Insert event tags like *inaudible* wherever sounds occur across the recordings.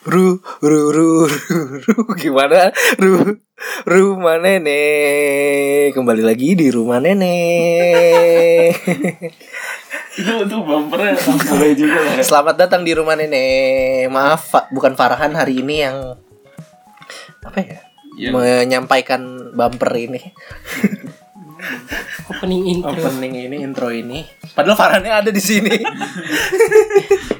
Ru, ru, ru, ru, *laughs* ru, gimana? Ru, rumah nenek. Kembali lagi di rumah nenek. *laughs* itu itu bumpernya juga lah. Selamat datang di rumah nenek. Maaf, bukan Farhan hari ini yang apa ya? Yang- Menyampaikan bumper ini, *laughs* opening intro opening ini, intro ini. Padahal Farhannya ada di sini. *laughs*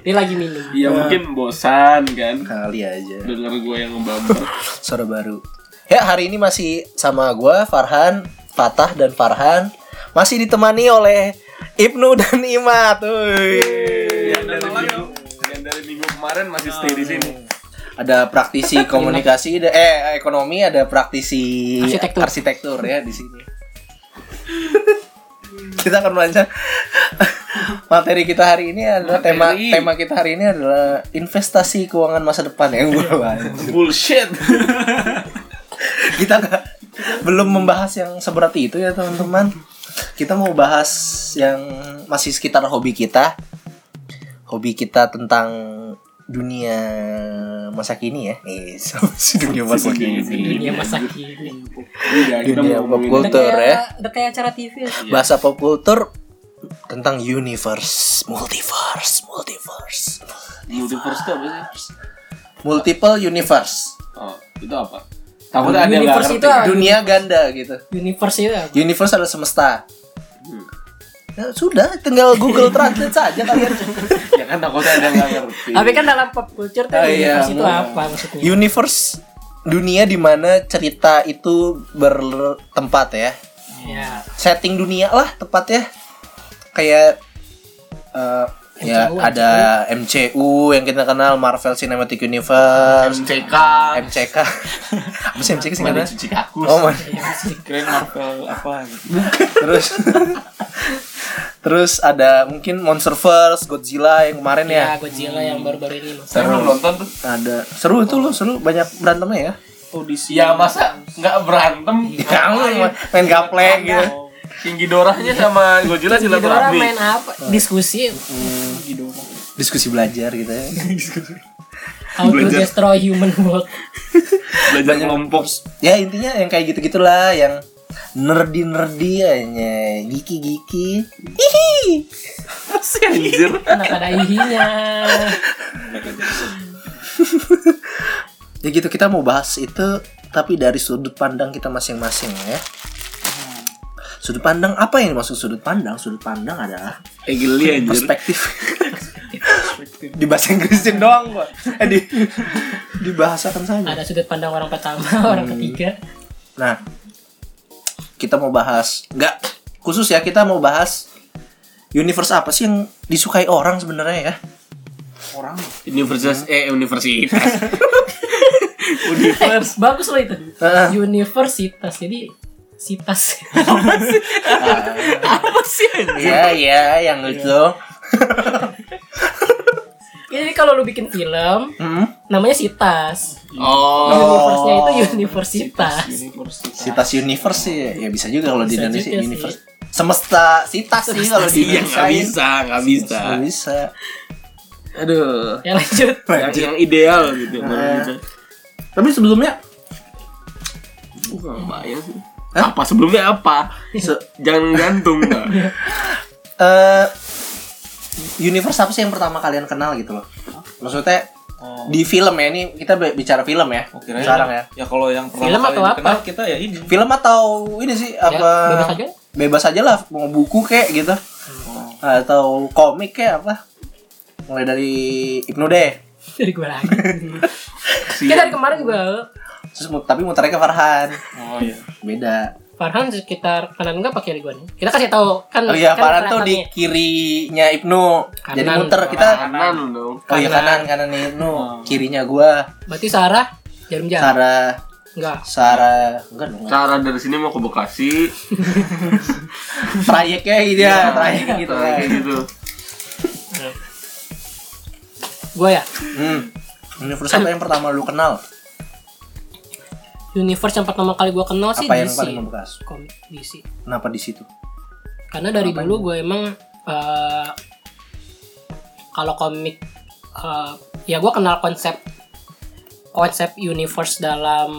dia lagi minum Iya mungkin bosan kan Kali aja. denger gue yang ngebumper. *laughs* Suara baru. Ya, hari ini masih sama gua Farhan, Fatah dan Farhan masih ditemani oleh Ibnu dan Imat. Wuih. yang dari minggu yang dari minggu kemarin masih stay di sini. Ada praktisi komunikasi, ada- eh ekonomi, ada praktisi Arsitektur. arsitektur ya di sini. *laughs* kita akan belajar materi kita hari ini adalah tema Materi. tema kita hari ini adalah investasi keuangan masa depan. Ya Wah, Bullshit. *laughs* kita nggak- belum membahas yang seberat itu ya teman-teman. Kita mau bahas yang masih sekitar hobi kita. Hobi kita tentang dunia masa kini ya eh *laughs* dunia masa kini dunia masa kini Iya, kita Dunia mau pop ngomongin culture. kayak udah kayak acara TV ya. bahasa pop culture tentang universe multiverse multiverse multiverse itu apa sih? multiple universe Oh, itu apa? Takutnya ada Universe ngerti. itu dunia ganda gitu universe itu apa? universe adalah semesta Hmm. Ya, sudah tinggal Google Translate saja kalian *laughs* Ya kan takutnya ada yang nggak ngerti. tapi kan dalam pop culture tuh Oh, iya. universe itu apa maksudnya? Universe dunia di mana cerita itu bertempat ya. Ya setting dunia lah tepat ya. Kayak eh, ya MCU, ada MCU yang kita kenal Marvel Cinematic Universe MCK. MCK *laughs* apa sih MCK sih kakus. oh man. Keren Marvel apa gitu. terus *laughs* terus ada mungkin Monsterverse Godzilla yang kemarin ya ya Godzilla yang baru-baru ini Saya belum nonton tuh. ada seru itu loh seru banyak berantemnya ya Audisi. Ya masa nggak berantem? Kamu main gaplek gitu King Ghidorahnya sama Godzilla silaturahmi. main apa diskusi diskusi belajar gitu ya. *laughs* How to Belajar. destroy human world. Belajar kelompok. ya intinya yang kayak gitu gitulah yang nerdy nerdy aja. Giki giki hihi. Sih anjir. anak ada ihinya *laughs* ya gitu kita mau bahas itu tapi dari sudut pandang kita masing-masing ya. Sudut pandang apa yang dimaksud sudut pandang? Sudut pandang adalah anjir. *laughs* perspektif di bahasa Inggrisin doang kok eh di dibahasakan saja ada sudut pandang orang pertama *laughs* orang ketiga Nah, kita mau bahas nggak khusus ya kita mau bahas universe apa sih yang disukai orang sebenarnya ya? Orang. Universitas eh universitas. *laughs* Eh, bagus loh itu Heeh. universitas jadi sitas *laughs* apa sih anjir? Iya iya yang itu. Jadi kalau lu bikin film Hmm? namanya sitas Oh. universe-nya itu universitas Universitas. Sitas universe sih ya bisa juga kalau di Indonesia universe. Semesta sitas sih kalau di Iya Indonesia. nggak bisa, nggak bisa. Nggak bisa. Aduh. ya lanjut Yang, yang ideal gitu. Nah. Tapi sebelumnya Bukan bayang sih. Hah? Apa sebelumnya apa? *laughs* se- Jangan gantung eh universe apa sih yang pertama kalian kenal gitu loh? Maksudnya di film ya ini kita bicara film ya Oh, kirain sekarang yang- ya. Ya kalau yang pertama Film kali atau apa? kita ya ini. film atau ini sih ya, apa? bebas aja. Bebas aja lah mau buku kayak gitu. Atau komik kayak apa? Mulai dari Ibnu deh. *laughs* Dari gue lagi. *laughs* Kayak dari kemarin gue terus tapi muternya ke Farhan. Oh iya. beda Farhan sekitar kanan enggak pakai gue nih. Kita kasih tahu kan oh iya kan Farhan tuh di kirinya Ibnu. Jadi Kanan. muter kita. Kanan dong. oh iya kanan. kanan Ibnu. Kirinya gua. Berarti Sarah jarum jam? Sarah. Enggak. Sarah enggak dong. Cara dari sini mau ke Bekasi, *laughs* trayeknya gitu ya trayek gitu. kayak ya. gitu. gue ya? Hmm. universe apa yang pertama lu kenal universe yang pertama kali gue kenal sih apa yang DC paling membekas komik DC kenapa di situ karena dari dulu gue emang eh, kalau komik eh, ya gue kenal konsep konsep universe dalam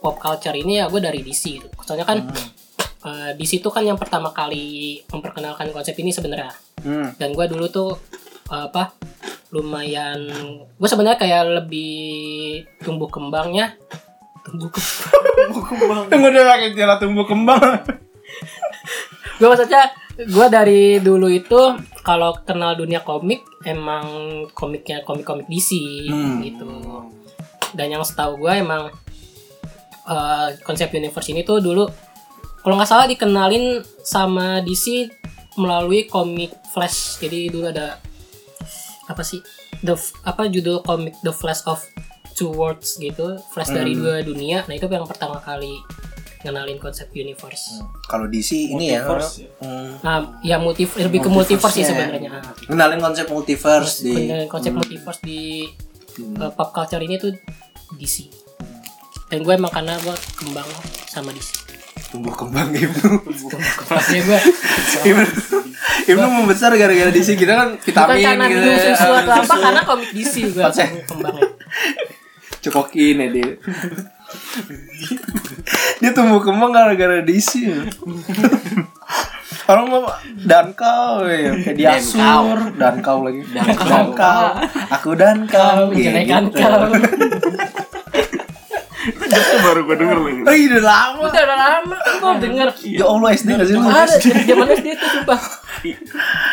pop culture ini ya gue dari DC gitu. Soalnya kan eh, DC itu kan yang pertama kali memperkenalkan konsep ini sebenarnya. Hmm. Dan gue dulu tuh eh, apa lumayan gue sebenarnya kayak lebih tumbuh kembangnya tumbuh kembang Tunggu dulu lagi istilah tumbuh kembang. gue maksudnya gue dari dulu itu kalau kenal dunia komik emang komiknya komik-komik DC Hmm. gitu dan yang setahu gue emang eh, konsep universe ini tuh dulu kalau nggak salah dikenalin sama DC melalui komik Flash jadi dulu ada apa sih the apa judul komik The Flash of Two Worlds gitu Flash dari dua dunia nah itu yang pertama kali ngenalin konsep universe Kalau DC ini ya, Multiverse ya. hmm, Nah, ya multi lebih ke multiverse sih sebenarnya. kenalin konsep multiverse di konsep multiverse di uh, pop culture ini tuh DC. Dan gue emang karena gue kembang sama DC. tumbuh kembang Ibnu. *laughs* Maksudnya gue *laughs* Ibnu, Ibnu membesar gara-gara DC kita kan bukan vitamin karena gitu. minum ya. susu atau apa, *laughs* karena komik DC gue kembangnya. Cokokin ya dia. dia tumbuh kembang gara-gara DC. ya. Orang mau dan kau ya, kayak dia sur dan kau lagi. Dan kau. Aku dan kau. Gitu. kau. Itu baru gue denger lagi. Oh, iya, udah lama. Udah udah lama gue denger. Ya Allah SD gak sih lu? Ada zaman SD tuh sumpah.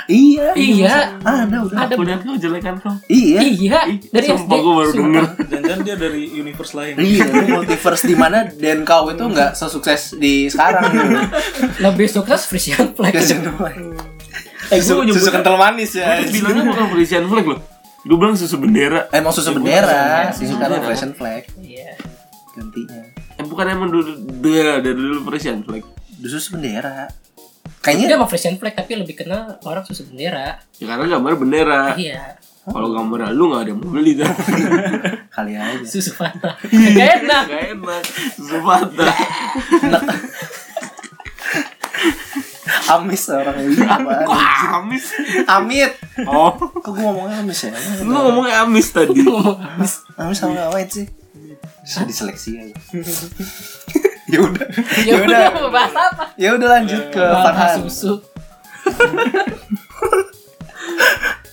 Iya. Iya. Ada udah. Ada Udah kau jelekan kau. Iya. Iya, dari SD. Sumpah gue baru denger. Jangan-jangan dia dari universe lain. Iya, multiverse di mana dan kau itu nggak sesukses di sekarang. Lebih sukses Frisian Flag. Eh, susu, susu kental manis ya. Gue bilangnya bukan Frisian flag loh. Gue bilang susu bendera. Emang susu bendera, susu sekarang fashion flag Iya. gantinya. Eh bukan emang dulu dari dulu Frisian flag. Susu bendera. Dia Kayaknya emang Frisian Flag tapi lebih kenal orang susu bendera. Ya karena gambar bendera. Iya. Kalau gambar lu nggak ada yang mau beli tuh. *laughs* kali aja. Susu Fanta. *laughs* Gak enak. Gak enak. Susu Fanta. Amis orang ini? *laughs* Wah, amis. Amit. Oh, Kok gue ngomongnya amis ya? lu ngomongnya amis tadi. Amis sama ngapain sih? Bisa diseleksi ya. *laughs* ya udah. *laughs* Ya udah mau bahas apa? Ya udah lanjut ke Farhan. susu. *laughs*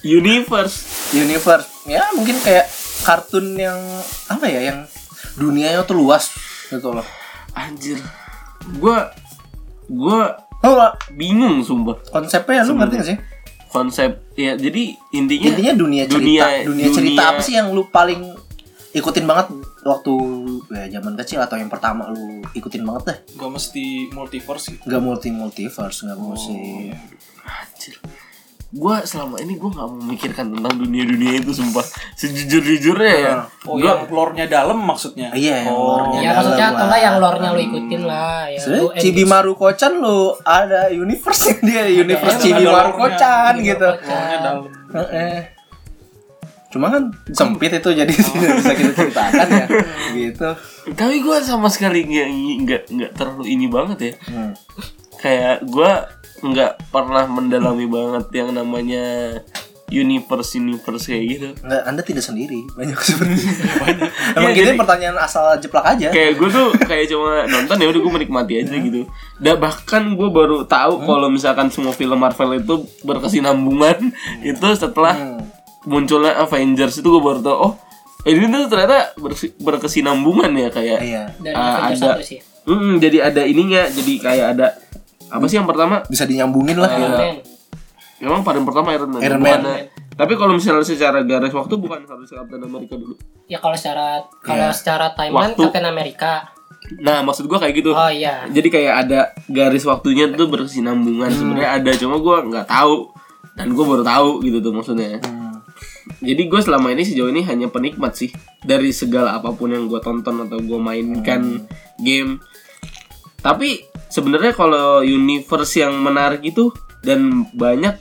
Universe. Universe. Ya mungkin kayak kartun yang apa ya yang dunianya tuh luas gitu loh. Anjir. Gua gua Oh, bingung sumpah konsepnya lu ngerti gak sih? konsep ya jadi intinya Intinya dunia cerita, Dunia- dunia, cerita dunia- apa sih yang lu paling ikutin banget waktu ya zaman kecil atau yang pertama lu ikutin banget deh? Gak mesti multiverse gitu. Gak multi multiverse, gak multi. Anjir. Gua selama ini gua nggak memikirkan tentang dunia-dunia itu sumpah. Sejujur-jujurnya ya. Oh, gua yang lore-nya dalam maksudnya. Iya, yang oh. lore-nya. Ya dalam maksudnya lah. atau enggak yang lore-nya lu ikutin lah ya. Lu Cibimaru Kocan lu ada universe dia universe Iya, Cibimaru ada lore-nya. Kocan gitu. Lore-nya dalam. Cuma kan sempit itu jadi tidak bisa kita ceritakan ya. *laughs* Gitu. Tapi gua sama sekali nggak nggak nggak terlalu ini banget ya. Hmm. Kayak gua nggak pernah mendalami banget yang namanya universe universe kayak gitu. Enggak, Anda tidak sendiri. Banyak *laughs* seperti Emang Iya, gini jadi- pertanyaan asal jeplak aja. kayak gue tuh kayak cuma nonton ya udah gue menikmati aja gitu. Dan bahkan gue baru tahu kalau misalkan semua film Marvel itu berkesinambungan *laughs* itu setelah Hmm. Munculnya Avengers itu gue baru tahu oh ini tuh ternyata berkesinambungan ya kayak Iya. dari Ah, Avengers ada. satu sih. Mm, jadi ada ininya jadi kayak ada apa sih yang pertama Bisa dinyambungin lah. Iron ya. Man. Emang paling pertama Iron Man. Iron Man. eh, Tapi kalau misalnya secara garis waktu bukan harus Captain America dulu. Ya kalau secara kalau Iya. secara timeline Waktu. Captain America. Nah, maksud gua kayak gitu. Oh iya. Jadi kayak ada garis waktunya tuh berkesinambungan. Sebenarnya ada, cuma gua nggak tahu dan gua baru tahu gitu tuh maksudnya. Hmm. Jadi gue selama ini sejauh ini hanya penikmat sih dari segala apa pun yang gue tonton atau gue mainkan game. Tapi sebenarnya kalau universe yang menarik itu dan banyak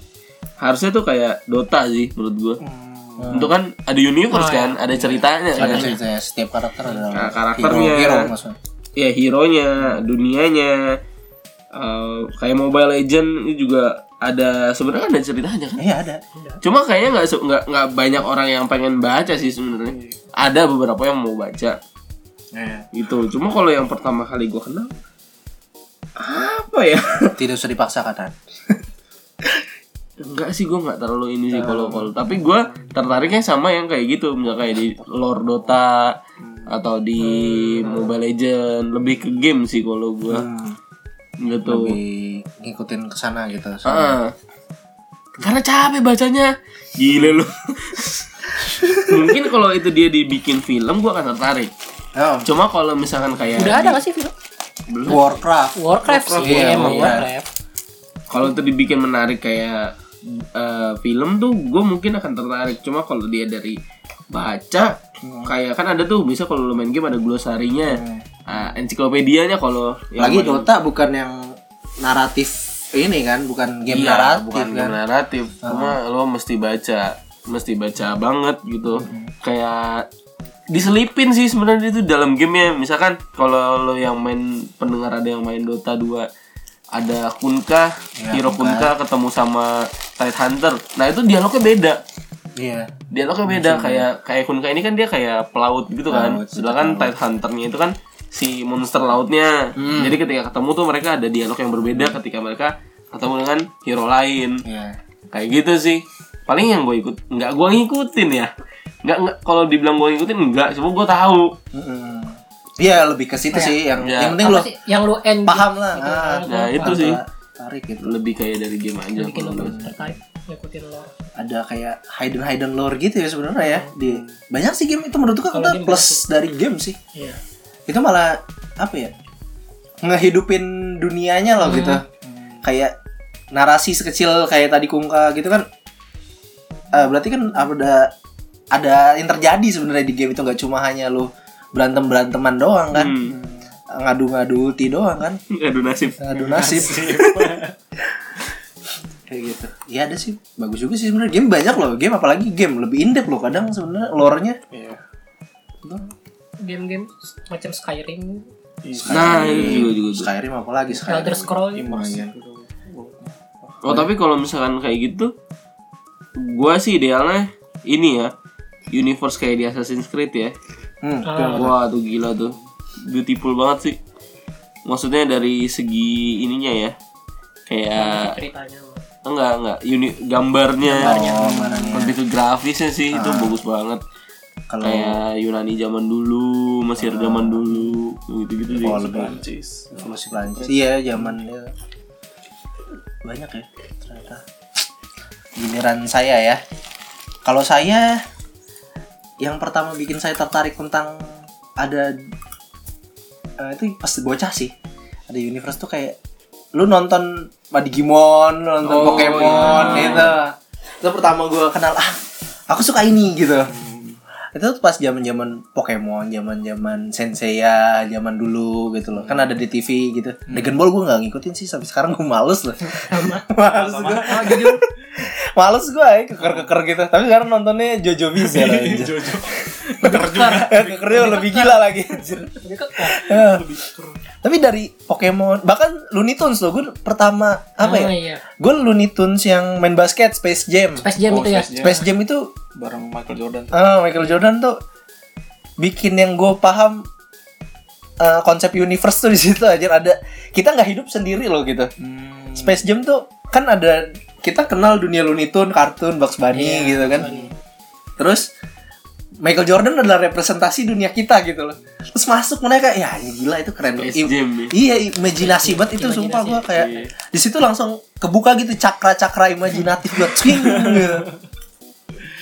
harusnya tuh kayak Dota sih menurut gue. Untuk kan ada universe Oh, iya. kan, ada ceritanya kan. Ada ceritanya setiap karakter ada Nah, karakternya. hero, hero maksudnya. ya hero-nya, dunianya, eh, kayak Mobile Legend ini juga ada sebenarnya ada ceritanya kan? Iya ada. cuma kayaknya nggak nggak nggak banyak orang yang pengen baca sih sebenarnya. Ada beberapa yang mau baca. Iya. gitu. Cuma kalau yang pertama kali gue kenal apa ya? *laughs* Tidak usah dipaksakan. Han. enggak sih gue nggak terlalu ini sih kalau kalau. Tapi gue tertariknya sama yang kayak gitu. Misalnya kayak di Lord Dota atau di Mobile Legend lebih ke game sih kalau gue gitu Lebih ngikutin ke sana gitu. Ah. karena capek bacanya gila lu *laughs* mungkin kalau itu dia dibikin film gue akan tertarik Oh, cuma kalau misalkan kayak Udah ada gak sih film? Warcraft. Warcraft sih, Iya, emang iya. Warcraft. kalau itu dibikin menarik kayak eh, film tuh gue mungkin akan tertarik cuma kalau dia dari baca kayak kan ada tuh bisa kalau lo main game ada glosarinya ah, ensiklopedianya kalau Lagi main- Dota bukan yang naratif ini kan, bukan game Iya, naratif bukan kan. game naratif cuma lo mesti baca mesti baca banget gitu kayak diselipin sih sebenarnya itu dalam gamenya misalkan kalau lo yang main pendengar ada yang main Dota 2 ada Kunka, Hero Kunka ketemu sama Tide Hunter. Nah, itu dialognya beda. Iya. Dialognya beda kayak kayak Kunka ini kan dia kayak pelaut gitu kan. Sedangkan Tide Hunternya itu kan si monster lautnya. Jadi ketika ketemu tuh mereka ada dialog yang berbeda ketika mereka ketemu dengan hero lain. Iya. Kayak gitu sih. Paling yang gue ikut nggak gue ngikutin ya. Nggak nggak kalau dibilang gue ngikutin enggak, cuma gue tahu. Mm-mm. Iya, lebih ke situ sih yang Iya. yang penting Apa lo sih yang lu end paham lah. Ah, Nah, itu paham sih. Tarik gitu. Lebih kayak dari game aja bikin kalau tertarik ngikutin lore. Ada kayak hidden hidden lore gitu ya sebenarnya ya. Di banyak sih game itu menurut gua game plus dari game sih. Iya. Itu malah apa ya? Ngehidupin dunianya loh gitu. Kayak narasi sekecil kayak tadi Kungka gitu kan. Eh, berarti kan ada ada yang terjadi sebenarnya di game itu nggak cuma hanya lu berantem beranteman doang kan. Hmm. Ngadu-ngadu ulti doang kan. Aduh nasib. Ngadu nasib. *laughs* kayak gitu. Iya ada sih. Bagus juga sih sebenarnya. Game banyak loh. Game apalagi game lebih in-depth loh kadang sebenarnya lore-nya. Iya. Game-game macam Skyrim, Nah, itu juga juga. tuh. Skyrim apalagi Skyrim. Elder Scroll Lumayan. Oh, tapi kalau misalkan kayak gitu, gua sih idealnya ini ya. Universe kayak di Assassin's Creed ya. Hmm. Ah. Wah, tuh gila tuh. Beautiful banget sih. Maksudnya dari segi ininya ya. Kayak ceritanya. enggak enggak uni gambarnya. Oh, gambarnya. Lebih ke grafisnya sih itu bagus banget. Kalau Kayak Yunani zaman dulu, Mesir zaman dulu, gitu-gitu sih. oh, lebih Prancis. evolusi Prancis. Iya, zaman ya. banyak ya ternyata. Giliran saya ya. Kalau saya yang pertama bikin saya tertarik tentang ada eh, itu pas bocah sih. Ada universe tuh kayak lu nonton Digimon, lu nonton Oh, Pokemon iya. gitu. Itu pertama gue kenal ah, aku suka ini gitu. Itu tuh pas zaman-zaman Pokemon, zaman-zaman Senseiya, zaman dulu gitu loh. Kan ada di TV gitu. Dragon Ball gue nggak ngikutin sih sampai sekarang gue males loh. *laughs* *laughs* males gue. *laughs* males gue ya keker-keker gitu. Tapi sekarang nontonnya Jojo Bizarre aja. Jojo. Kekernya lebih gila lagi anjir. Lebih kekar. Ya. Tapi dari Pokemon, bahkan Looney Tunes loh, gue pertama apa ya? Ah, iya. Gue Looney Tunes yang main basket, Space Jam. Space Jam Oh, itu ya. Space Jam. Space Jam itu Bareng Michael Jordan. ah, Michael Jordan tuh bikin yang gue paham eh, konsep universe tuh di situ aja ada kita nggak hidup sendiri loh gitu. Hmm. Space Jam tuh kan ada kita kenal dunia Looney Tunes, kartun, Bugs Bunny Iya, gitu kan. Bunny. Terus Michael Jordan adalah representasi dunia kita gitu loh. Terus masuk mereka, ya ini gila itu keren. Jam ya. Iya, imajinasi banget itu Imajinasi. sumpah gua kayak Iya. di situ langsung kebuka gitu cakra-cakra imajinatif buat swing gitu. *laughs*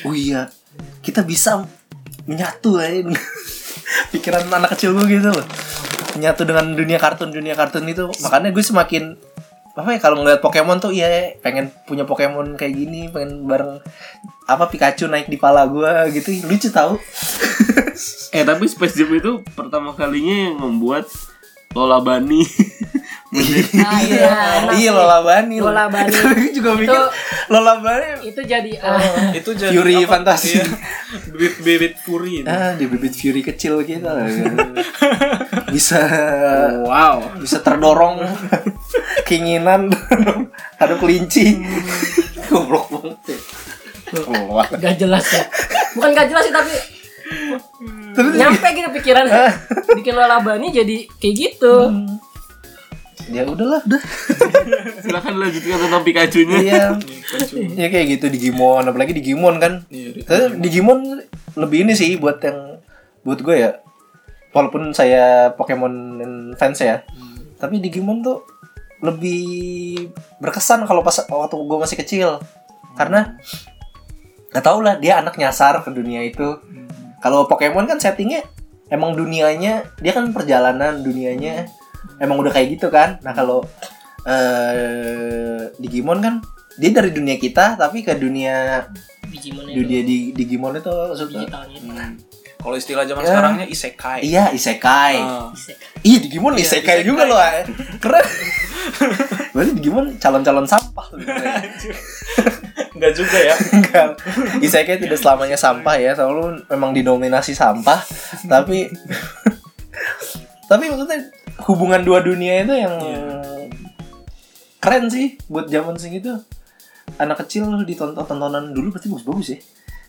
Oh iya, kita bisa menyatu ya *laughs* ini. Pikiran anak kecil gue gitu loh. Menyatu dengan dunia kartun, dunia kartun itu. Makanya gue semakin apa ya kalau ngeliat Pokemon tuh iya pengen punya Pokemon kayak gini, pengen bareng apa Pikachu naik di pala gua gitu. Lucu tahu. *laughs* Eh tapi Space Jam itu pertama kalinya yang membuat Lola Bunny *laughs* menjadi Ah, iya, iya sih. Lola Bunny. Lola *laughs* Bunny. Gue juga mikir Itu- Lola Bunny Itu jadi ah, Itu jadi Fury apa? fantasi. Iya. Bibit-bibit Fury itu. Ah, di bibit Fury kecil kita lah. bisa wow. bisa terdorong ke keinginan *laughs* ada kelinci. *laughs* Goblok banget ya. Gak jelas ya. Bukan gak jelas sih tapi Terus nyampe gitu pikiran. Bikin lalabani jadi kayak gitu. ya udahlah udah. Silakan lanjutkan tentang Pikachu-nya. iya. Ya kayak gitu Digimon apalagi Digimon kan. Iya, di- Tapi Digimon lebih ini sih buat yang buat gue ya. Walaupun saya Pokemon fans ya. Tapi Digimon tuh lebih berkesan kalau pas waktu gue masih kecil. Karena nggak tau lah dia anak nyasar ke dunia itu. Kalau Pokemon kan settingnya emang dunianya dia kan perjalanan dunianya emang udah kayak gitu kan. Nah kalau eh Digimon kan dia dari dunia kita tapi ke dunia Digimon dunia itu di Digimon itu maksudnya digitalnya. Hmm. Kalau istilah zaman Ya. sekarangnya isekai. iya isekai Ah. iya Digimon Iya, isekai isekai. juga loh ay. keren *laughs* berarti Digimon calon-calon sampah sebenarnya. Enggak juga ya. *laughs* Enggak. Isekai tidak selamanya sampah ya, selalu memang didominasi sampah, tapi *laughs* tapi maksudnya hubungan dua dunia itu yang keren sih buat zaman segitu. Anak kecil ditonton tontonan dulu pasti bagus-bagus ya.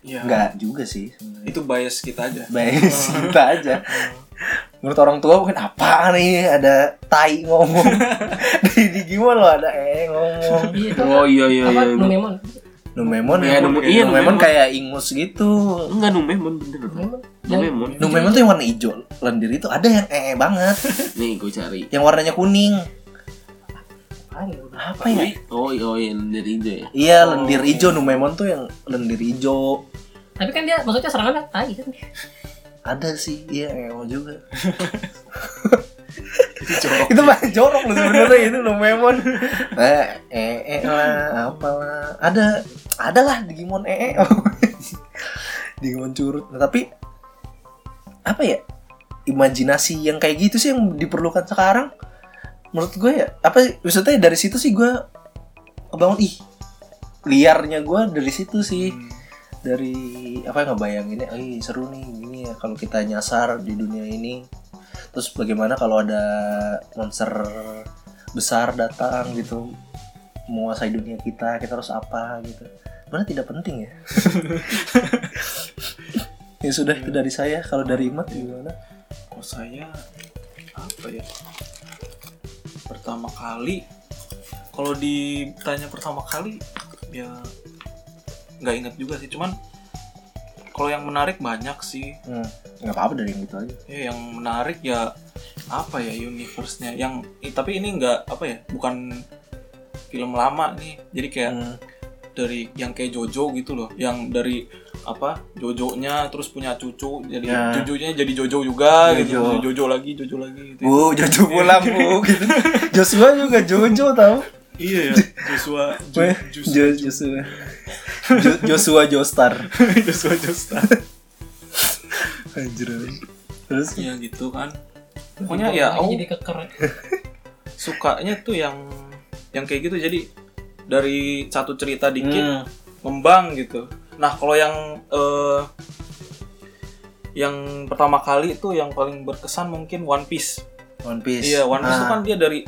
Iya. Enggak juga sih. sebenarnya. Itu bias kita aja. Baik, kita aja. *laughs* Menurut orang tua mungkin apa nih ada tai ngomong. *laughs* di, di gimana lo ada eh ngomong. Iya Oh iya iya apa iya. Numemon. Numemon Iya, ya, Nume- Numemon, iya, Numemon. kayak ingus gitu. Enggak Numemon bener. Numemon. Numemon. Numemon tuh yang warna hijau lendir itu ada yang ee banget, *laughs* Nih gue cari. yang warnanya kuning. Ya. Apa ya? Oh iya oh, yang dari itu ya. Iya lendir hijau Numemon tuh yang lendir hijau. Tapi kan dia maksudnya serangannya tai kan. Ada sih, iya eo juga. *laughs* itu mah jorok loh sebenarnya itu Numemon. Eh, ee lah, apalah. Ada ada lah Digimon ee. *laughs* Digimon curut. Nah, tapi apa ya? Imajinasi yang kayak gitu sih yang diperlukan sekarang. Menurut gue ya, apa maksudnya dari situ sih gue kebangun ih liarnya gue dari situ sih. Dari apa yang ngebayanginnya ih seru nih ini ya kalau kita nyasar di dunia ini. Terus bagaimana kalau ada monster besar datang gitu menguasai dunia kita kita harus apa gitu. Mana tidak penting ya. *laughs* Ya sudah itu dari saya. Kalau dari Imat gimana? Kalau saya apa ya? Pertama kali kalau ditanya pertama kali ya nggak inget juga sih. Cuman kalau yang menarik banyak sih. Hmm, nggak apa-apa dari yang itu aja. Ya yang menarik ya apa ya universe-nya? Yang eh, tapi ini nggak apa ya bukan film lama nih. Jadi kayak Hmm, dari yang kayak Jojo gitu loh. Yang dari apa Jojo-nya terus punya cucu jadi Ya. cucunya jadi Jojo juga gitu Jojo. Jojo lagi Jojo lagi gitu Bu, Jojo pulang bu, gitu. Joshua juga Jojo tau? iya ya Joshua Jo- Weh, Jus- Jo- Joshua, Jo- Joshua Joestar. *laughs* Joshua Joestar Anjir. Terus? ya gitu kan pokoknya ya aku jadi keker. *laughs* sukanya tuh yang yang kayak gitu jadi dari satu cerita dikit Hmm. ngembang gitu. Nah kalau yang eh, yang pertama kali itu yang paling berkesan mungkin One Piece. One Piece. Iya One Piece itu Ah. kan dia dari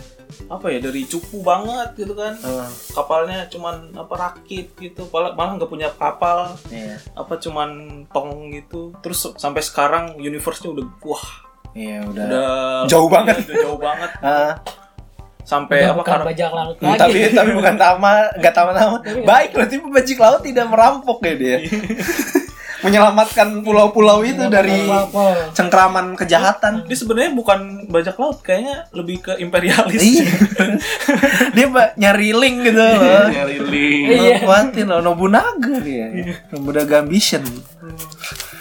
apa ya dari cupu banget gitu kan. Ah, Kapalnya cuman apa rakit gitu, malah malah nggak punya kapal, iya. apa cuman tong gitu. Terus sampai sekarang universe-nya udah wah Iya udah. udah Jauh banget. Iya, udah jauh banget. *laughs* Ah, Sampai apa karena bajak laut hmm, lagi. tapi *laughs* tapi bukan tama, nggak tama-tama. Baik, berarti pebajik laut tidak merampok ya dia. *laughs* Menyelamatkan pulau-pulau itu dari cengkraman kejahatan. dia sebenarnya bukan bajak laut, kayaknya lebih ke imperialis. Iya. *laughs* dia nyari link gitu loh. Nyari link. Iya. Kuatin loh, Nobunaga dia. Nobunaga Ambition.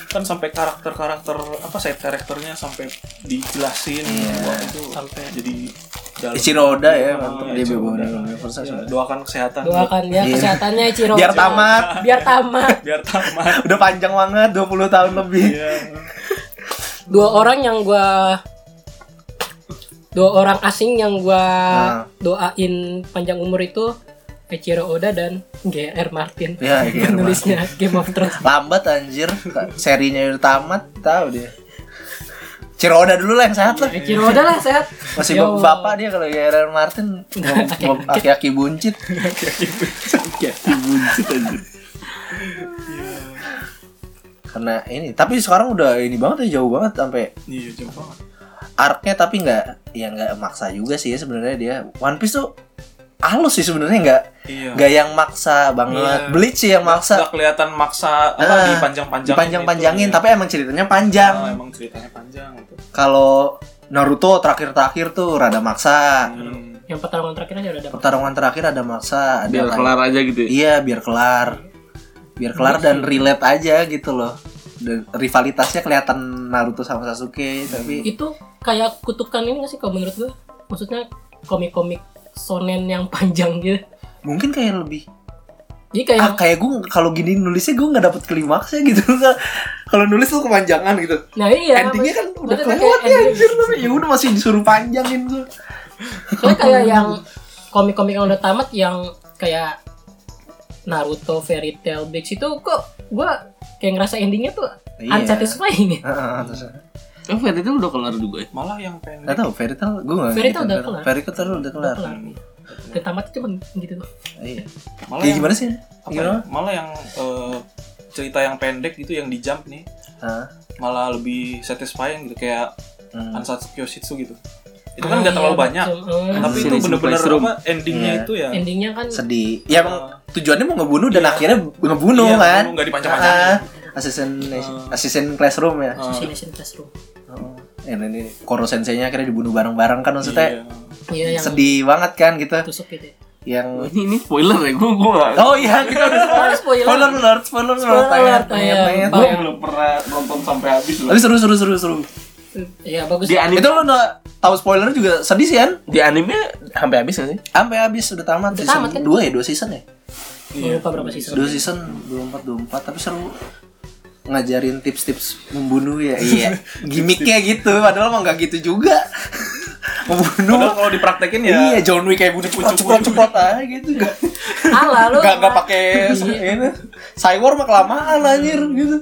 kan sampai karakter-karakter apa side karakternya sampai dijelasin Iya. wah itu sampai jadi dalam. Ichiro Oda ya, Ah, mantap iya, dia Ichiro bawa Oda. universe Ya, doakan kesehatan Doakan ya Iya. kesehatannya Ciro. Biar tamat. Biar tamat. *laughs* biar tamat *laughs* Udah panjang banget 20 tahun lebih. Iya. Dua orang yang gua dua orang asing yang gua Nah. doain panjang umur itu Eiichiro Oda dan G.R. Martin. Ya, penulisnya Game of Thrones. Lambat anjir, serinya udah tamat, tahu dia. Ciroda dulu lah yang sehat lah. Kira udah lah sehat. Masih Yo. bapak dia kalau Aaron Martin mau- *laughs* mau aki-aki buncit. Ya, buncit anjir. Karena ini, tapi sekarang udah ini banget ya jauh banget sampai Iya jauh banget. arc-nya tapi nggak ya nggak maksa juga sih ya sebenarnya dia One Piece tuh halus sih sebenarnya nggak Iya. nggak yang maksa banget Iya. Bleach sih yang maksa Gak kelihatan maksa apa Ah, dipanjang-panjangin. dipanjang-panjangin gitu, tapi emang ceritanya ya. panjang Ah, emang ceritanya panjang gitu. kalau Naruto terakhir-terakhir tuh rada maksa Hmm. Yang pertarungan terakhir aja udah dapat. pertarungan terakhir ada maksa ada Biar kayak- kelar aja gitu ya. iya biar kelar biar kelar dan relate aja gitu loh dan rivalitasnya kelihatan Naruto sama Sasuke tapi Itu kayak kutukan ini gak sih kalau menurut gue? Maksudnya komik-komik sonen yang *laughs* panjang gitu. mungkin kayak lebih Jadi kayak ah, kayak gue kalau gini nulisnya gue nggak dapet klimaksnya gitu *laughs* kalau nulis tuh kepanjangan gitu Nah iya endingnya kan udah kelewat kayak ya anjir ya udah masih disuruh panjangin tuh Soalnya kayak yang komik-komik yang udah tamat yang kayak Naruto, Fairy Tail, Bleach itu kok gua kayak ngerasa endingnya tuh Iya. unsatisfying ya. Heeh, terus Oh, Fairy Tail udah kelar juga ya. Malah yang pendek. nggak tahu fairy tale gue nggak Fairy gitu, Tail udah kelar. fairy Tail udah kelar Kelar. Dan tamat cuma gitu tuh. iya Malah kayak yang, gimana sih apa gimana ya, malah yang eh, cerita yang pendek gitu yang di jump nih Hah? malah lebih satisfying gitu kayak Hmm. Ansatsu Kyoshitsu gitu. Itu Ah, kan nggak iya, terlalu banyak. betul. Hmm. Tapi itu bener-bener apa endingnya Iya. itu ya. endingnya kan sedih ya emang Ah. tujuannya mau ngebunuh dan akhirnya ngebunuh Iya, kan nggak dipanjang-panjangin. Ah, asisten asisten classroom ya Ah. Assassination Classroom. Oh. Ya, ini Koro senseinya akhirnya dibunuh bareng-bareng kan maksudnya Iya. Iya yang sedih banget kan gitu tusuk gitu. ya. yang Oh, ini ini spoiler ya. Gua gua nggak- oh iya kita udah *laughs* spoiler. spoiler alert spoiler Spoiler alert iya. tayang, Gua tayang. belum pernah nonton sampai habis loh. tapi seru seru seru seru Iya bagus. Di anime itu lo udah tahu spoiler juga sedih sih kan di anime sampai habis nggak sih? sampai habis udah tamat Udah season tamat, kan? dua ya dua season ya Gua lupa berapa season. dua season dua empat dua empat tapi seru ngajarin tips-tips membunuh ya. Iya. *laughs* Gimmicknya gitu padahal mah nggak gitu juga. *laughs* Membunuh. Padahal kalau dipraktekin ya iya John Wick kayak bunuh ceprot ceprot ceprot aja gitu. Nggak Alah lu. nggak nggak pakai ini. Cyber mah kelamaan anjir gitu.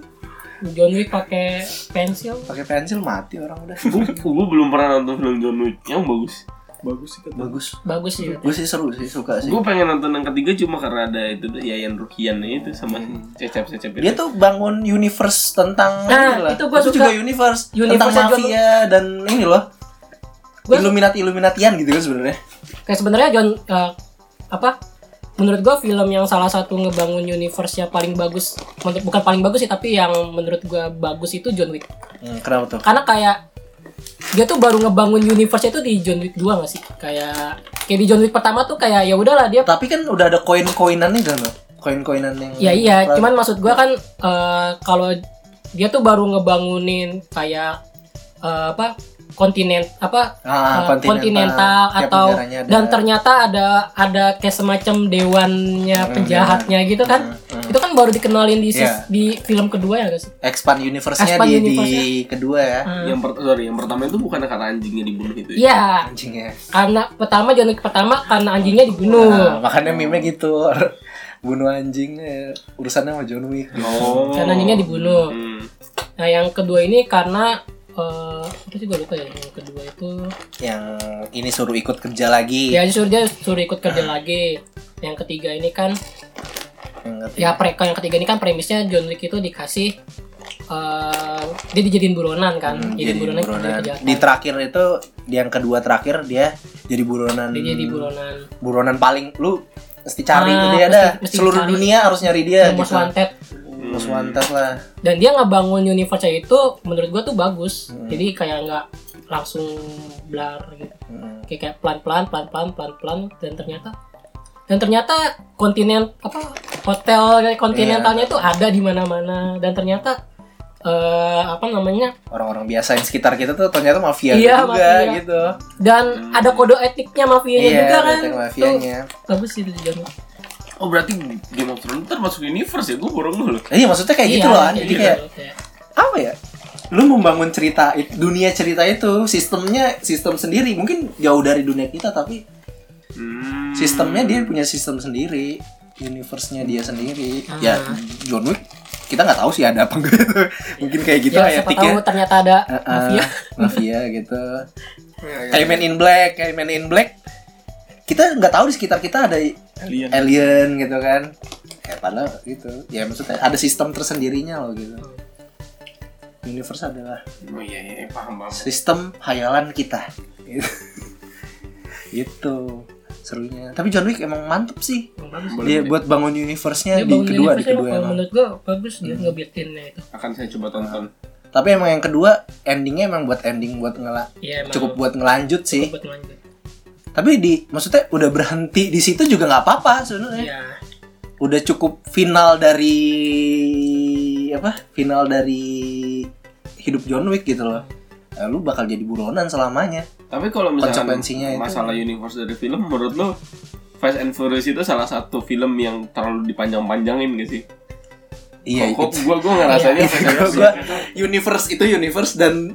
John Wick pakai pensil. pakai pensil mati orang udah. Gua, gua belum pernah nonton film John Wick. Yang bagus. Bagus sih kata. bagus Bagus sih. gue sih seru sih suka sih Gue pengen nonton yang ketiga cuma karena ada itu tuh Yayan Ruhian itu sama cecep-cecep itu. dia tuh bangun universe tentang Nah, ini lah. itu gua suka. juga universe, tentang Universe-nya John- mafia dan ini loh Gua- Illuminati Illuminatian gitu kan sebenarnya Kayak sebenarnya John eh, apa? Menurut gua film yang salah satu ngebangun universe yang paling bagus, menurut bukan paling bagus sih, tapi yang menurut gua bagus itu John Wick. hmm, kenapa tuh Karena kayak dia tuh baru ngebangun universe itu di John Wick 2 gak sih? Kayak kayak di John Wick pertama tuh kayak ya udahlah dia tapi kan udah ada koin-koinannya kan loh koin-koinan yang Ya iya, cuman maksud gua kan eh, kalau dia tuh baru ngebangunin kayak eh, apa kontinen apa Ah, eh, kontinental. atau ada. dan ternyata ada ada kayak semacam dewannya penjahatnya gitu kan. Itu kan baru dikenalin di Iya. di film kedua ya guys. expand universe-nya Expand di, di universe-nya. kedua ya Yang per sorry, yang pertama itu bukan karena anjingnya dibunuh itu. ya? Iya, anjingnya karena pertama John Wick pertama karena anjingnya dibunuh. nah, makanya meme gitu *laughs* bunuh anjing eh, urusannya sama John Wick Oh. Karena anjingnya dibunuh. Hmm. Nah, yang kedua ini karena eh apa sih gue lupa ya yang kedua itu yang ini suruh ikut kerja lagi ya suruh dia suruh ikut kerja lagi yang ketiga ini kan Yang ketiga. ya pre yang ketiga ini kan premisnya John Wick itu dikasih eh dia dijadiin buronan kan Hmm, jadi buronan, buronan. kejahatan. di terakhir itu di yang kedua terakhir dia jadi buronan dia jadi buronan buronan paling lu mesti cari Ah, itu dia mesti- ada mesti seluruh dicari. dunia harus nyari dia yang most gitu. wanted most wanted lah. Dan dia ngebangun universe itu menurut gua tuh bagus. Hmm. jadi kayak nggak langsung blar gitu. Hmm. kayak kayak pelan pelan pelan pelan pelan pelan dan ternyata dan ternyata kontinen apa hotel kontinentalnya tuh ada di mana mana dan ternyata eh apa namanya? Orang-orang biasa yang sekitar kita tuh ternyata mafia Iya, juga mafia. gitu. Dan ada kode etiknya mafianya iya juga kan. mafianya. Tuh, bagus sih itu juga Oh berarti Game of Thrones termasuk universe ya? Gue ngeh loh. iya maksudnya kayak gitu Iya, loh An. kayak jadi gitu kayak loh, kayak- apa ya lu membangun cerita it- dunia cerita itu sistemnya sistem sendiri mungkin jauh dari dunia kita tapi Hmm. sistemnya dia punya sistem sendiri universe-nya dia sendiri ya Ah. John Wick kita nggak tahu sih ada apa enggak itu *laughs* mungkin kayak gitu ya, kayak tahu ternyata ada Uh, uh, mafia mafia gitu *laughs* kayak Men in Black kayak Men in Black kita nggak tahu di sekitar kita ada Alien. alien gitu kan. Kayak padahal gitu. Ya maksudnya ada sistem tersendirinya loh gitu. Universe adalah Oh iya iya paham paham. sistem hayalan kita. Gitu. *laughs* gitu serunya. Tapi John Wick emang mantep sih. Bagus. Dia buat bangun universe-nya Dia di bangun kedua di universe kedua emang. menurut gua bagus dia ngebikinnya itu. Akan saya coba tonton. tapi emang yang kedua endingnya emang buat ending buat ngela ya emang cukup buat ngelanjut sih. buat lanjut tapi di maksudnya udah berhenti di situ juga nggak apa-apa sebenarnya ya udah cukup final dari apa final dari hidup John Wick gitu loh Eh, lu bakal jadi buronan selamanya Tapi kalau misalnya Konsekuensinya itu. masalah universe dari film, menurut lo Fast and Furious itu salah satu film yang terlalu dipanjang-panjangin gak sih? iya kok, itu kok gua Gua- Furious gua universe itu universe dan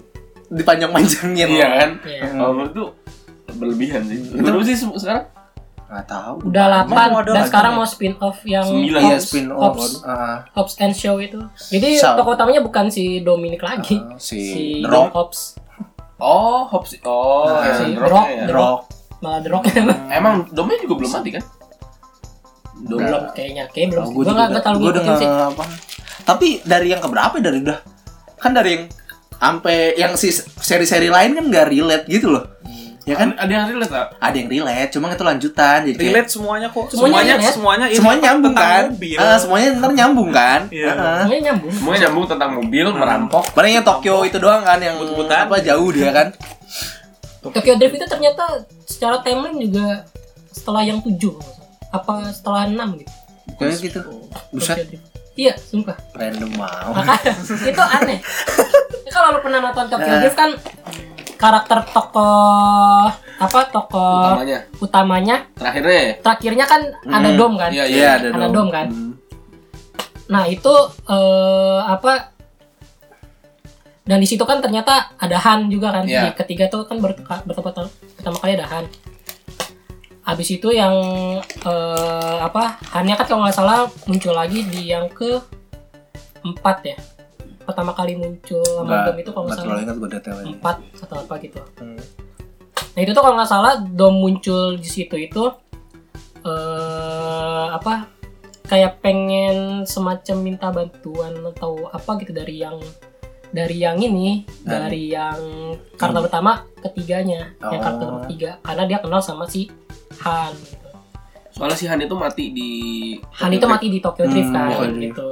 dipanjang-panjangin Iya kan? Iya. Kalau menurut berlebihan sih. Berapa sih se- sekarang? nggak tahu. Udah Emang mau 8 ada dan lagi sekarang mau spin off yang Sembilan. iya Hobbs- spin off Hobbs, Hobbs and Show itu. Jadi Show. tokoh utamanya bukan si Dominic lagi. Ah, si, si The Rock Hobbs. Oh, Hobbs. Oh, Nah, si The Rock, ya. The Rock. malah The Rock. Emang Domnya juga belum mati kan? Belum kayaknya. Kayak belum Oh, gue gua juga nggak nggak terlalu gue ngikutin sih. apa. Tapi dari yang keberapa ya? dari udah kan dari yang sampai yang si seri-seri lain kan nggak relate gitu loh ya kan Ada yang relate tak? ada yang relate cuma itu lanjutan jadi kayak- relate semuanya kok Semuanya semuanya semuanya ini semuanya nyambung tentang kan mobil. Ah, semuanya ntar nyambung kan Iya. Ah. semuanya nyambung Semuanya nyambung tentang mobil, merampok. Paling yang Tokyo itu doang kan yang But-butan. apa jauh dia kan Tokyo Drift itu ternyata secara timeline juga setelah yang 7 kalau nggak salah. apa setelah 6 gitu kayak gitu buset iya sumpah random mau itu aneh Ya, *laughs* kalau lu pernah nonton Tokyo Nah. Drift kan karakter tokoh apa tokoh Utamanya. utamanya Terakhirnya ya? terakhirnya kan ada Hmm. dom kan Iya, iya ada ada dong dom kan Hmm. nah itu eh, apa dan di situ kan ternyata ada Han juga kan Iya. di ketiga tuh kan ber- bertemu pertama kali ada Han habis itu yang eh, apa Hannya kan kalau nggak salah muncul lagi di yang ke empat ya pertama kali muncul sama dom itu kalau nggak salah ingat gue detailnya empat atau apa gitu Hmm. Nah itu tuh kalau nggak salah dom muncul di situ itu eh apa kayak pengen semacam minta bantuan atau apa gitu dari yang dari yang ini Dan- dari yang karakter utama ketiganya yang karakter Oh. ketiga karena dia kenal sama si Han gitu. Soalnya si Han itu mati di Han itu mati di Tokyo Drift Hmm, kan gitu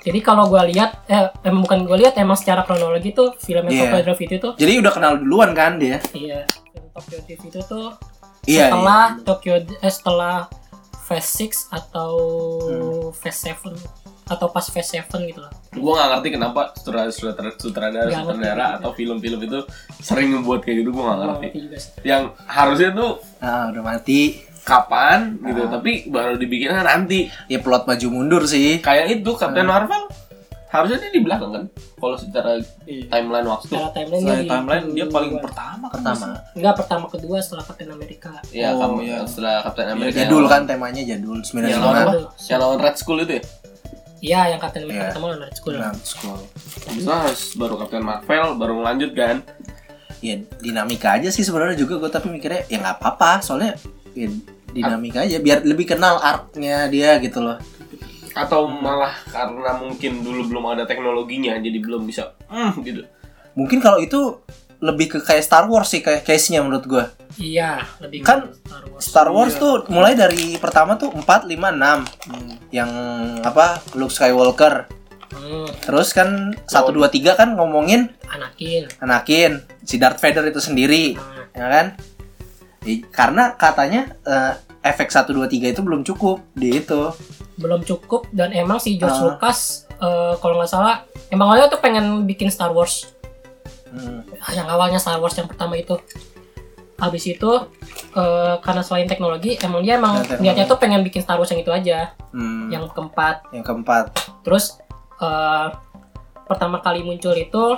jadi kalau gue lihat eh emang bukan gue lihat emang secara kronologi tuh filmnya Iya. Tokyo Drift itu tuh jadi udah kenal duluan kan dia iya film Tokyo Drift itu tuh iya setelah Tokyo eh, setelah Phase 6 atau Hmm. Phase 7 atau pas Phase 7 gitu lah. Gue gak ngerti kenapa sutradara sutradara sutradara, sutradara atau film-film itu sering ngebuat kayak gitu gue gak Gua ngerti. Yang harusnya tuh ah udah mati kapan gitu, Ah. tapi baru dibikinnya nanti. ya plot maju mundur sih Kayak itu Captain Ah. Marvel harusnya dia di belakang kan? Kalau secara Iya. timeline waktu. Secara timeline Selain dia di timeline dia kedua. paling pertama kan pertama Enggak pertama kedua setelah Captain America. Ya, Oh, kamu iya. setelah Captain America. jadul yang kan temanya jadul lawan- Yang lawan 95 apa? Jadul. Yang lawan Red Skull itu ya? Iya, yang Captain America Iya. pertama lawan Red Skull. Nah, school. Itu harus baru Captain Marvel, baru lanjut kan? ya dinamika aja sih sebenarnya juga gue tapi mikirnya ya nggak apa-apa soalnya ya dinamika aja biar lebih kenal arc-nya dia gitu loh. Atau malah karena mungkin dulu belum ada teknologinya, jadi belum bisa, hmm, gitu. mungkin kalau itu lebih ke kayak Star Wars sih kayak case-nya menurut gue Iya, lebih Kan Star Wars. Star Wars tuh mulai dari pertama tuh 4, 5, 6 yang apa Luke Skywalker. Hmm, terus kan 1, 2, 3 kan ngomongin Anakin. Anakin si Darth Vader itu sendiri Nah, ya kan I- karena katanya eh, efek 1, 2, 3 itu belum cukup di itu belum cukup dan emang si George Ah. Lucas eh, kalau nggak salah emang awalnya tuh pengen bikin Star Wars. Hmm. yang awalnya Star Wars yang pertama itu. Habis itu eh, karena selain teknologi emang dia emang niatnya tuh pengen bikin Star Wars yang itu aja. Hmm. yang keempat. Yang keempat. Terus eh, pertama kali muncul itu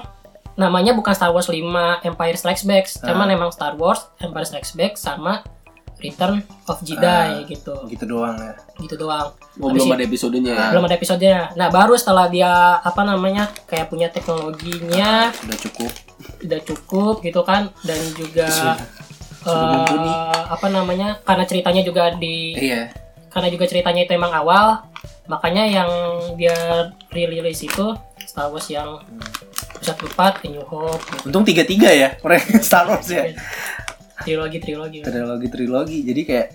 namanya bukan Star Wars 5 Empire Strikes Back. Cuman Ah. emang Star Wars Empire Strikes Back sama Return of Jedi gitu. gitu doang ya. Gitu doang. Oh, Habis belum ada episodenya ya. belum ada episodenya. Nah baru setelah dia apa namanya kayak punya teknologinya udah cukup. udah cukup gitu kan dan juga eh, apa namanya karena ceritanya juga di iya. karena juga ceritanya itu emang awal makanya yang dia rilis itu Star Wars yang episode 4 The New Hope. Untung tiga tiga ya mereka *laughs* Star Wars ya. Trilogi trilogi. Trilogi trilogi. Jadi kayak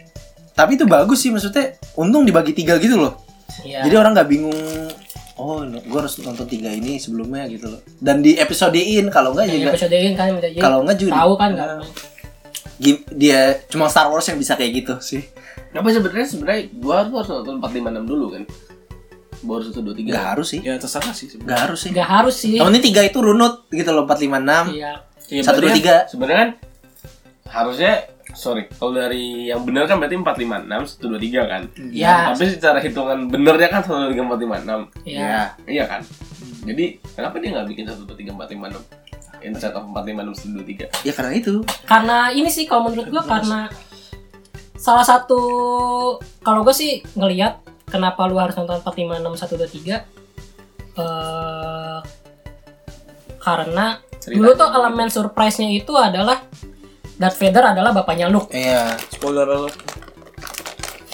tapi itu bagus sih maksudnya untung dibagi tiga gitu loh. Iya. jadi orang nggak bingung oh gue harus nonton tiga ini sebelumnya gitu loh. Dan di episodein kalau nggak Yang juga episode ini kan kalau nggak juga tahu kan nggak dia cuma Star Wars yang bisa kayak gitu sih. Apa sebenarnya sebenarnya gua tuh harus nonton 456 dulu kan. Baru 1 2 3. nggak harus sih Ya terserah sih sebenarnya. nggak harus sih nggak harus sih yang penting tiga itu runut gitu loh empat lima enam iya Iya, satu dua tiga kan Sebenarnya kan harusnya sorry, kalau dari yang benar kan berarti 456 1 2 3 kan. ya Tapi secara hitungan benernya kan 1 2 3 4 5 6. ya Iya kan? Jadi kenapa dia nggak bikin 1 2 3 4 5 6? Instead of 4 5 6 1 2 3. ya karena itu karena ini sih kalau menurut gua karena salah satu kalau gue sih ngelihat kenapa lu harus nonton 456 123 eh karena Ceritanya dulu tuh elemen surprise-nya itu adalah Darth Vader adalah bapaknya Luke. iya Spoiler alert.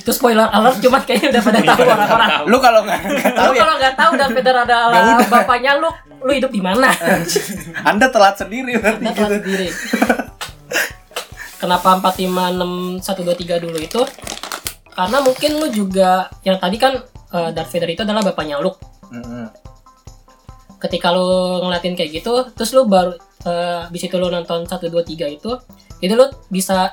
Itu spoiler alert cuma kayaknya udah pada tahu orang-orang. *laughs* lu kalau nggak tahu Lu ya kalau nggak tahu Darth Vader adalah bapaknya Luke, lu hidup di mana? *laughs* anda telat sendiri berarti Anda gitu sendiri. *laughs* Kenapa 456 123 dulu itu? Karena mungkin lu juga yang tadi kan eh, Darth Vader itu adalah bapaknya Luke. Mm-mm. Ketika lu ngeliatin kayak gitu, terus lu baru eh, habis itu lu nonton 1 2 3 itu, itu lu bisa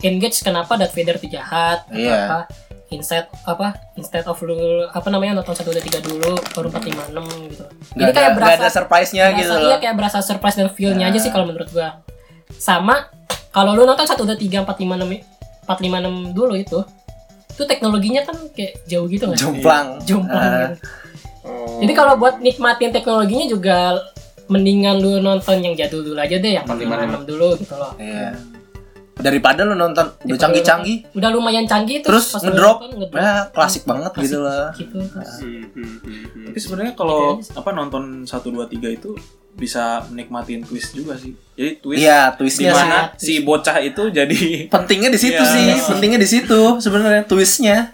engage kenapa Darth Vader itu jahat, Iya. apa instead apa instead of lu apa namanya nonton 1 2 3 dulu baru 4 5 6 gitu. nggak ada, nggak ada surprise-nya berasa, gitu iya loh Nah. kayak berasa surprise dan feel-nya aja sih kalau menurut gua. Sama kalau lu nonton 1 2 3 4 5 6 4 5 6 dulu itu itu teknologinya kan kayak jauh gitu nggak? jomplang *laughs* Jomplang gitu. Jadi kalau buat nikmatin teknologinya juga mendingan lu nonton yang jadul dulu aja deh, yang 4 5 6 dulu gitu loh. Iya. Daripada lu nonton udah canggih-canggih Udah lumayan canggih terus lu ngedrop, nonton, ngedrop. ya klasik banget Klasik gitu lah. Gitu. Tapi sebenarnya kalau apa nonton 1 2 3 itu bisa menikmatin twist juga sih. Jadi twist Iya, twistnya sih. mana si bocah itu jadi *laughs* Pentingnya di situ Iya. sih, pentingnya di situ sebenarnya twistnya.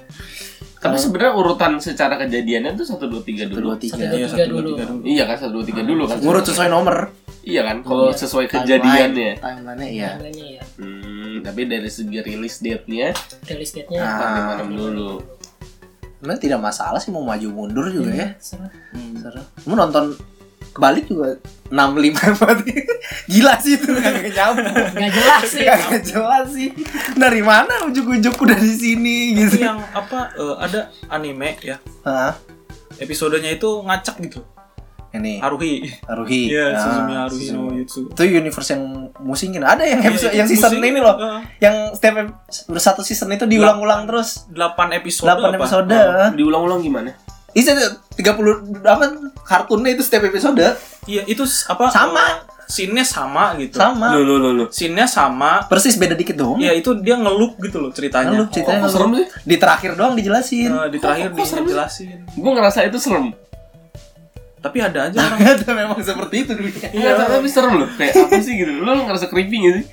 Tapi sebenarnya urutan secara kejadiannya tuh 1 2 3 dulu. Dua tiga. Satu, Iya, dua, satu, tiga dua, dulu. tiga dulu. Iya kan 1 2 3 dulu kan. Ngurut sesuai nomor. Iya kan kalau sesuai kejadiannya. Timeline-nya iya. Namanya ya, Hmm, tapi dari segi release date-nya release date-nya. Ah. 4 5 6 dulu. Sebenarnya tidak masalah sih mau maju mundur juga ya. Serah. Seru. Kamu nonton kebalik juga 65 berarti. *laughs* Gila sih itu kagak nyambung. Nggak jelas sih. Kagak jelas sih. Dari mana ujuk-ujuk udah di sini gitu. yang apa eh, ada anime ya. Hah? Episodenya itu ngacak gitu. Ini Haruhi. Haruhi. Iya, Ah, Suzumiya Haruhi no. Jutsu. Itu universe yang musingin. Ada yang episode Iya, yang season musing. ini loh. Heeh. Yang setiap ep- satu season itu diulang-ulang terus. 8 episode 8 apa? episode. Heeh. Diulang-ulang gimana? Itu 30 apa kartunnya itu setiap episode Iya, itu apa? Sama. eh, Scene-nya sama gitu. sama. Loh, loh, loh, loh. Scene-nya sama. Persis beda dikit doang. Ya itu dia ngelup gitu loh ceritanya. Lalu ceritanya Kok serem sih? di terakhir doang dijelasin. Eh, di terakhir serem sih? dijelasin. Gue ngerasa itu serem. Tapi ada aja orang. *laughs* Itu memang seperti itu dunia. Iya, tapi serem loh. Kayak apa sih gitu? Lo ngerasa creepy gak sih?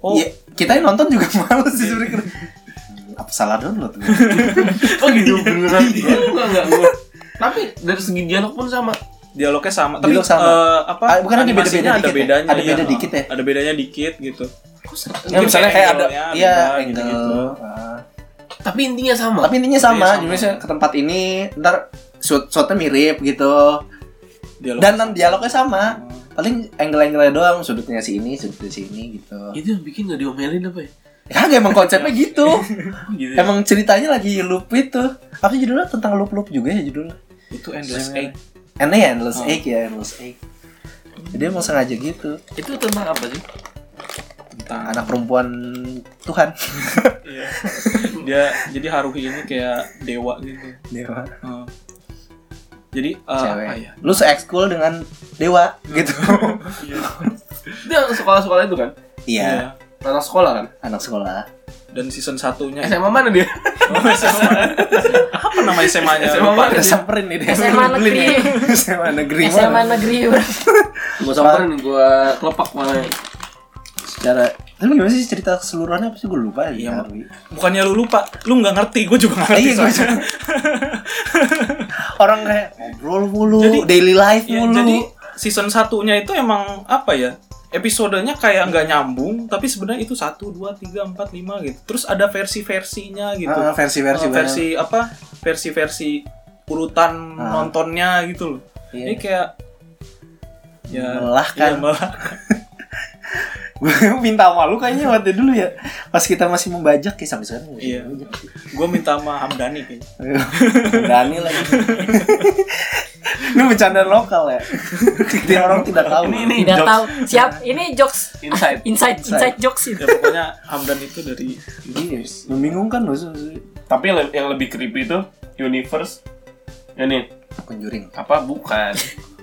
Oh, Iya, kita yang nonton juga *laughs* males sih sebenarnya. Hmm, Apa salah download? *laughs* Oh gitu beneran. Gue enggak enggak gue. Tapi dari segi dialog pun sama. dialognya sama. Tapi Dialog sama. eh, apa? Ah, bukan ada animasinya beda-beda ada dikit ya? bedanya. Ada beda iya. dikit ya? Ada bedanya dikit gitu. Ya misalnya kayak ada iya beda, angle. Ah. Tapi intinya sama. Tapi intinya sama, jadi misalnya ke tempat ini, ntar shot shotnya mirip gitu. Dialog Dan dan dialognya sama. Paling angle-angle doang, sudutnya sini, sudutnya sini gitu. itu yang bikin gak diomelin apa ya? Ya kagak, emang konsepnya gitu. Oh, *laughs* gitu. ya? emang ceritanya lagi loop itu. Apa judulnya tentang loop-loop juga ya judulnya? itu endless egg. Aneh ya, Endless Oh. Egg ya, Endless Egg. Jadi emang sengaja gitu. Itu tentang apa sih? Tentang Anak perempuan Tuhan. *laughs* Iya. dia jadi Haruhi ini kayak dewa gitu. Dewa. Heeh. Jadi eh, Cewek. apa ya? Lu se-ekskul dengan dewa gitu. *laughs* Itu yang sekolah-sekolah itu kan? Iya, Anak sekolah kan? anak sekolah. dan season satunya SMA mana dia? Oh, SMA. apa nama SMA-nya? SMA Lupa. mana? Kita samperin nih. SMA negeri. SMA *laughs* negeri SMA mana? negeri. Gua samperin gua kelepak malah. Secara tapi gimana sih cerita keseluruhannya apa sih gue lupa ya. Iya. Bukannya lu lupa, lu nggak ngerti, gue juga nggak ngerti. Iya, soalnya. Orang kayak ngobrol mulu, Jadi- daily life Ya, mulu. jadi season satunya itu emang apa ya? Episodenya kayak nggak nyambung, tapi sebenarnya itu satu, dua, tiga, empat, lima gitu. Terus ada versi-versinya gitu. Ah, versi-versi Ah, versi apa? Versi-versi urutan Ah. nontonnya gitu loh. Iya. Ini kayak ya Melelahkan. iya, melelahkan. *laughs* gue *laughs* minta sama lu kayaknya waktu dulu ya pas kita masih membajak ya sampai sekarang Iya. Gue minta sama Hamdani kayaknya. *laughs* Dani lagi *laughs* ini bercandaan lokal ya dia orang tidak tahu Ini ini Tidak jokes. tahu. Siap. Ini jokes Inside. inside inside jokes itu. Ya pokoknya Hamdan itu dari Iya, membingungkan loh Tapi yang lebih creepy itu universe ini Conjuring apa bukan?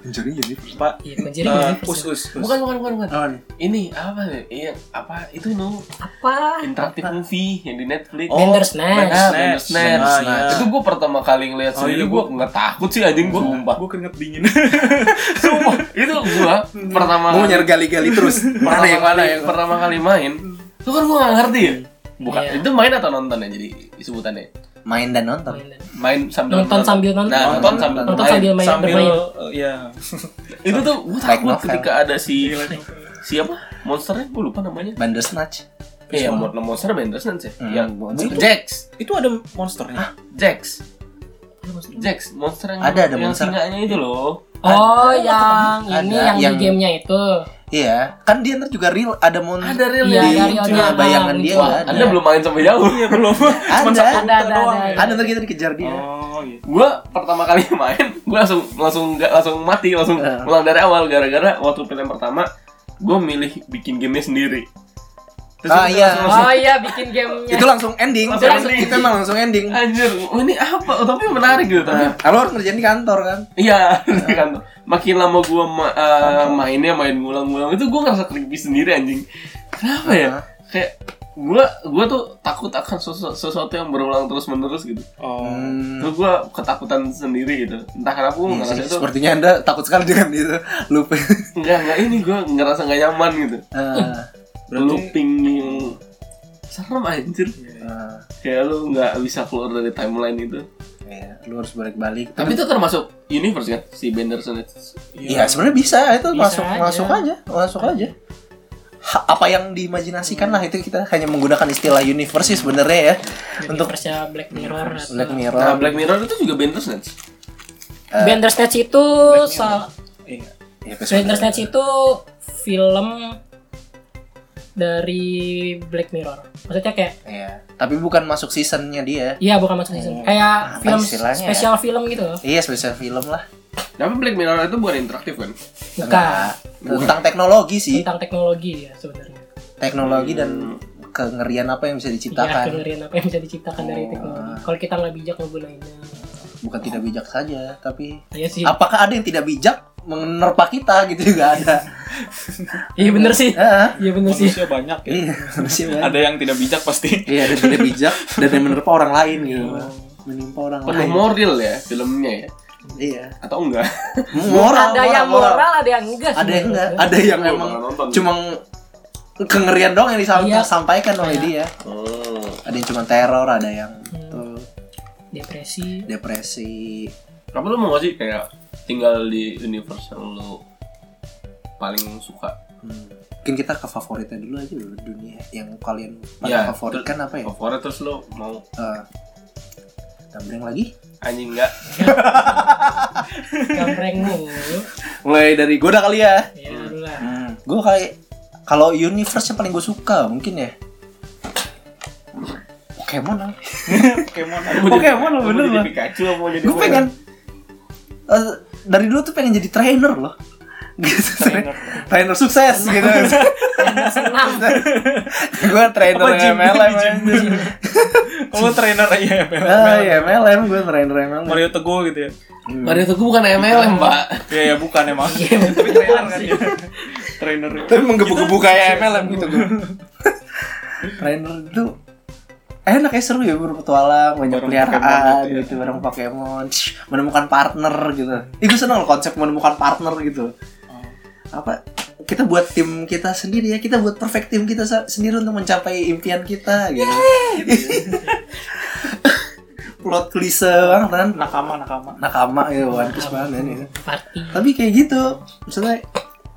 Conjuring jadi Pak Iya, eh, universe. Us Us. Us. bukan bukan bukan bukan. oh, nih. Ini apa nih? Iya, apa itu no Apa? interaktif movie yang di Netflix. Oh, Bandersnatch. Bandersnatch. Bandersnatch. Ah, Nah, iya. itu gue pertama kali ngeliat Oh, sendiri iya, gue gua- nggak takut sih anjing gue sumpah. Gue keringet dingin. *laughs* Sumpah, itu gue pertama mau nyari gali-gali terus pertama mana yang mana kali, yang pertama kali main. Itu kan gue gak ngerti ya. Bukan, Iya. itu main atau nonton ya jadi sebutannya. main dan nonton Main dan- Main sambil Nonton sambil nonton. Nah, nonton sambil Nonton main. sambil main Sambil bermain. eh, ya. *laughs* Itu tuh gue Like takut novel. ketika ada si siapa monsternya gue lupa namanya. Bandersnatch Iya, mon monster Bandersnatch ya. Hmm, Yang monster. Jax, Itu ada monsternya. Jax. Jax, monster yang Ada, ada yang monster. singanya itu loh. Oh, yang Ada, ini yang, yang- di gamenya itu. Iya kan dia ntar juga real ada mon Ada real Iya, di ada di realnya. bayangan dia Wah, ada Anda belum main sampai jauh. Iya belum. *laughs* Cuma Ada. satu Ada, ada, doang. ada. ada ntar kita dikejar dia Oh, iya. Gua pertama kali *laughs* main, gua langsung langsung nggak langsung mati, langsung Eh. ulang dari awal gara-gara waktu film pertama gua milih bikin gamenya sendiri. Ah, kita iya. langsung- Oh iya, bikin gamenya. itu langsung ending Langsung Itu ending. itu emang langsung ending Anjir, oh, ini apa? Oh, tapi menarik gitu. Tapi Nah, lo harus ngerjain di kantor kan Iya, *laughs* kan. Makin lama gua ma- eh, mainnya main ngulang-ngulang itu gua ngerasa creepy sendiri anjing. Kenapa ya? Ah. Kayak gua gua tuh takut akan sesu- sesuatu yang berulang terus-menerus gitu. Oh. Hmm. Terus gua ketakutan sendiri gitu. Entah kenapa gua Iya ngerasa itu sepertinya anda takut sekali dengan itu *laughs* lupa enggak enggak ini gua ngerasa nggak nyaman gitu. Ah, Berarti- Looping yang serem anjir. ah, Kayak lu nggak bisa keluar dari timeline itu. iya, lu harus balik-balik Tapi itu termasuk universe kan si Benderson itu. Iya sebenarnya bisa itu Bisa masuk aja. masuk aja masuk aja. Ha- apa yang diimajinasikan lah itu kita hanya menggunakan istilah universe sih sebenarnya ya untuk Universe-nya Black Mirror atau Black Mirror. Nah, Black Mirror itu juga Benderson. Eh, Bandersnatch itu sal- Iya. ya, Bandersnatch itu film dari Black Mirror. Maksudnya kayak Iya, tapi bukan masuk seasonnya dia. iya bukan masuk season. Kayak Apa film istilahnya ya? spesial film gitu. Iya spesial film lah. Tapi Black Mirror itu bukan interaktif kan? Bukan Nah, tentang teknologi sih, tentang teknologi ya sebenarnya. teknologi dan kengerian apa yang bisa Iya, diciptakan. kengerian apa yang bisa diciptakan dari teknologi. Kalau kita nggak bijak ngegunainnya. Bukan tidak bijak saja, tapi Iya sih. apakah ada yang tidak bijak menerpa kita gitu juga ada. *laughs* Iya bener sih. Heeh. Iya bener sih. Manusia banyak ya. Iya, manusia banyak. Ada yang tidak bijak pasti. Iya, ada yang tidak bijak dan yang menerpa orang lain gitu. Menimpa orang Penuh lain. moral ya filmnya ya? Iya. Atau enggak? Moral, ada yang moral, ada yang enggak. ada yang enggak, ada yang Gua emang cuma kengerian doang yang Iya. disampaikan oleh Iya. dia. Oh. Ada yang cuma teror, ada yang Hmm. tuh Depresi. depresi. Tapi lu mau gak sih kayak tinggal di universe yang lu paling suka? Hmm. Mungkin kita ke favoritnya dulu aja dulu dunia yang kalian pada Ya, favoritkan apa ya? Favorit terus lu mau Uh, Gambreng lagi? anjing enggak? Gambreng mulu. Mulai dari gue dah kali ya. Ya dulu lah. Hmm. Gue kayak kalau universe yang paling gue suka mungkin ya. Pokemon lah. *laughs* Pokemon. Pokemon lah, bener lah. Pikachu apa mau jadi Gue apa? pengen eh, dari dulu tuh pengen jadi trainer loh. Gitu, *laughs* Trainer. trainer sukses *laughs* gitu. Senang. gue trainer Apa, gym? MLM. Gym. Kalau *laughs* trainer ya. Ah iya MLM gue trainer MLM. Mario Teguh gitu ya. Mario Teguh bukan MLM, Pak. Iya ya bukan emang. Iya, Tapi trainer kan dia. Trainer. Tapi menggebu-gebu kayak MLM gitu gue. trainer itu enak ya seru ya berpetualang banyak Bareng peliharaan Pokemon. gitu ya. gitu bareng Pokemon menemukan partner gitu. Itu seneng loh konsep menemukan partner gitu. Oh. apa kita buat tim kita sendiri ya kita buat perfect tim kita sendiri untuk mencapai impian kita gitu. *laughs* Plot klise banget kan? Nakama nakama. Nakama ya One Piece banget ini Party. tapi kayak gitu misalnya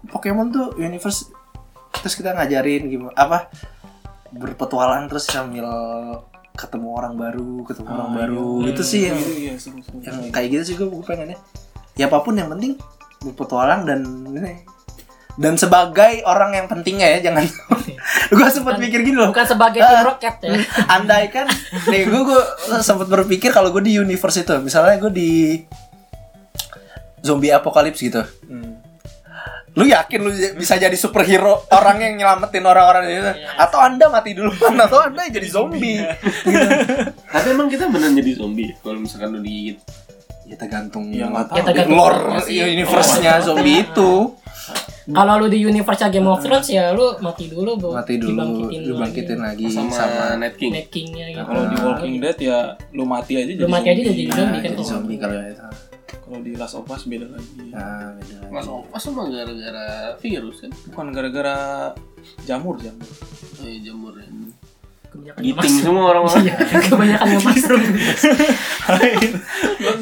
Pokemon tuh universe terus kita ngajarin gimana apa berpetualang terus sambil ketemu orang baru ketemu orang Ah, baru iya. itu sih yang Iya, iya, seru, seru. yang kayak gitu sih gue, gue pengennya ya apa pun yang penting berpetualang dan ini dan sebagai orang yang pentingnya ya jangan *laughs* gue sempat mikir gini loh Bukan sebagai Ah. tim roket ya. *laughs* andai kan nih gue gue sempat berpikir kalau gue di universe itu misalnya gue di zombie apocalypse gitu Hmm. Lu yakin lu bisa jadi superhero orang yang nyelamatin orang-orang itu atau anda mati duluan atau anda jadi zombie gitu. Tapi emang kita beneran jadi zombie kalau misalkan lu digigit. ya tergantung Ya. Ya, tergantung lore porsi. universe-nya zombie itu Kalau lu di universe Game of Thrones ya lu mati dulu, Bu. mati dulu Dibangkitin dibangkitin lagi Sama, sama, Night King. King-nya gitu. Nah, kalau di Walking Dead ya lu mati aja Lu jadi mati aja zombie. jadi zombie Nah, kan. jadi zombie kalau itu Kalau di Last of Us beda lagi. nah beda lagi. Mas Opas emang gara-gara virus kan? Bukan gara-gara jamur jamur. Oh iya jamur ya. Kebanyakan yang Giting mushroom. semua orang-orang. Iya, *laughs* kebanyakan yang mushroom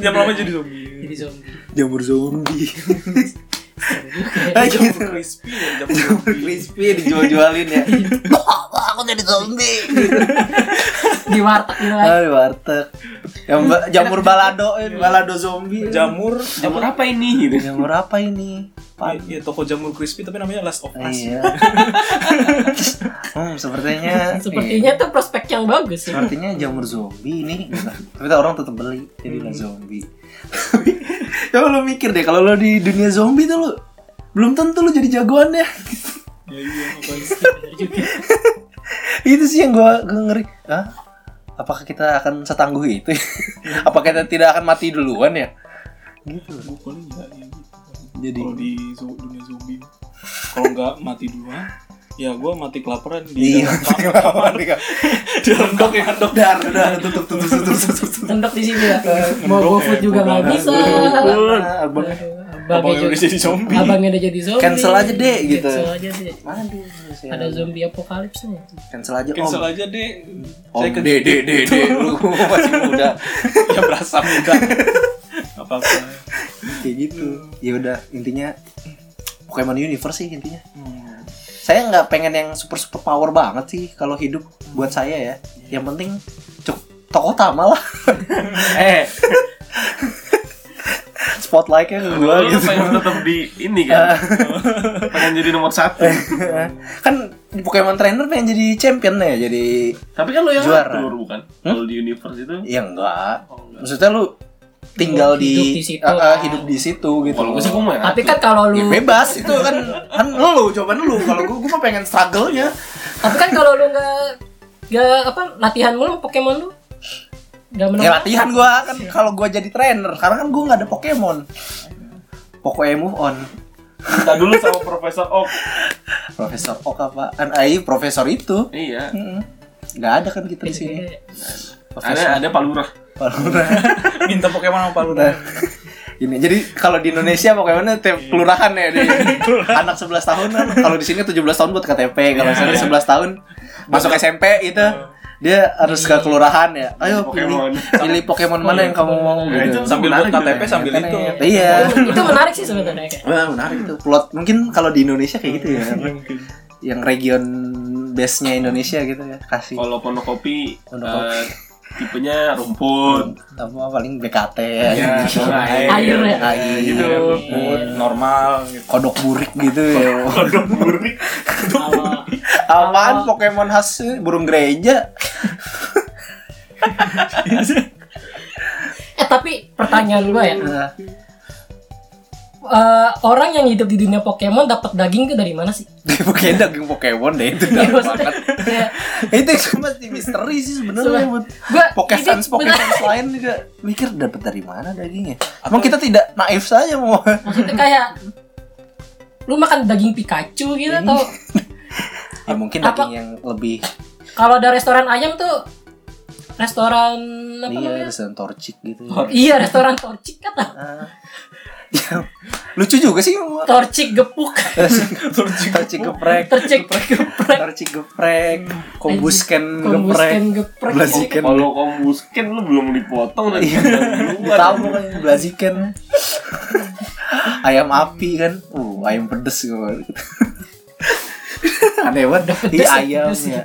Jam *laughs* lama jadi zombie. jadi zombie. jamur zombie *laughs* Kayak Ah, Jamur gitu. crispy ya, jamur crispy dijual-jualin ya. *laughs* Wah, aku jadi zombie. Di warteg gitu kan. di warteg. Yang ba- jamur balado eh, balado zombie. Jamur, Jamur apa ini gitu? jamur apa ini ya, ya, toko jamur crispy tapi namanya Last of Us. iya *laughs* hmm sepertinya *laughs* Sepertinya tuh prospek yang bagus ya. sepertinya jamur zombie ini gitu. tapi tak orang tetap beli jadi lah zombie *laughs* coba lo mikir deh kalau lo di dunia zombie tuh lo belum tentu lo jadi jagoan ya Ya iya, juga. itu sih yang gua, gua ngeri Hah? apakah kita akan setangguh itu apakah kita tidak akan mati duluan ya gitu Gue paling ya, ya. Jadi- kalau di dunia zombie, kalau nggak mati duluan, ya gue mati kelaparan di iya dalam kamar. *laughs* di dalam dok ya dok. dar dar tutup tutup tutup tutup tutup Tendok di sini ya. Mau Ngendok GoFood juga nggak bisa. Abang Abangnya udah jadi zombie. Abangnya udah jadi zombie. Cancel aja deh, gitu. Cancel aja deh. Aduh, Ada zombie apocalypse nya. cancel aja Cancel om aja deh. om Saya ke de de de de *laughs* lu masih muda ya berasa muda. Apa apa. *laughs* kayak gitu ya udah intinya Pokemon Universe sih intinya Hmm. saya nggak pengen yang super super power banget sih kalau hidup buat saya ya yang penting cuk tokoh utama lah *laughs* eh *laughs* spotlightnya ke gue lu gitu pengen tetap di ini kan. pengen jadi nomor satu. kan di Pokemon Trainer pengen jadi champion ya jadi Tapi kan lo yang Juara. ngatur bukan? Kalau di universe itu. ya enggak Oh, enggak. maksudnya lu tinggal Hidup di, di situ. Ah, ah, hidup di situ gitu. Kalau gue sih gue mau yang Tapi kan kalau ya lu bebas itu kan kan lu coba lu. Kalau gue gue mah pengen struggle-nya. Tapi kan kalau lu nggak nggak apa latihan mulu Pokemon lu? Nggak menang. ya latihan gua kan kalau gua jadi trainer. Karena kan gua nggak ada Pokemon. Pokoknya move on. Kita dulu sama Profesor Oak. Profesor Oak apa kan ai profesor itu. Iya. Nggak ada kan kita di sini Ada ada Palura. Palura *laughs* Minta Pokemon apa lu? Nah, ini jadi kalau di Indonesia Pokemonnya tiap kelurahan ya di *laughs* anak 11 tahun kalau di sini 17 tahun buat KTP kalau misalnya 11 tahun. Masuk SMP itu dia harus ke kelurahan ya. Ayo pilih Pokemon. pilih Pokemon mana yang kamu mau Nah, itu gitu Sambil buat KTP juga. sambil itu. iya. Itu menarik sih sebenarnya. Wah, menarik itu. Plot mungkin kalau di Indonesia kayak gitu ya. *laughs* Mungkin. yang region base-nya Indonesia gitu ya kasih. Kalau pondok kopi Pondok eh, tipenya rumput. apa paling BKT ya, Ya, gitu. sama air. Air ya. Air, gitu. Mood normal gitu. kodok burik gitu ya *laughs* Kodok burik. Apaan Pokemon khas burung gereja *laughs* eh tapi pertanyaan gua ya Eh, orang yang hidup di dunia Pokemon dapat daging tuh dari mana sih? *laughs* Pokoknya daging Pokemon deh itu Ya, maksudnya, banget. ya, *laughs* itu cuma di misteri sih sebenarnya buat ini Pokefans lain juga mikir dapat dari mana dagingnya. Emang kita tidak naif saja mau. maksudnya kayak lu makan daging Pikachu gitu atau *laughs* ya mungkin Apa- daging yang lebih kalau ada restoran ayam tuh restoran apa Iya, namanya? restoran torcik gitu. Iya, restoran torcik kata. Ah. *laughs* Lucu juga sih *laughs* Torcik gepuk. torcik geprek. Torcik geprek. torcik geprek. Kombusken geprek. Blaziken Kalau kombusken lu belum dipotong *laughs* udah Iya, tahu kan blaziken ayam api kan. Uh ayam pedes gue aneh banget. Iya ayam ya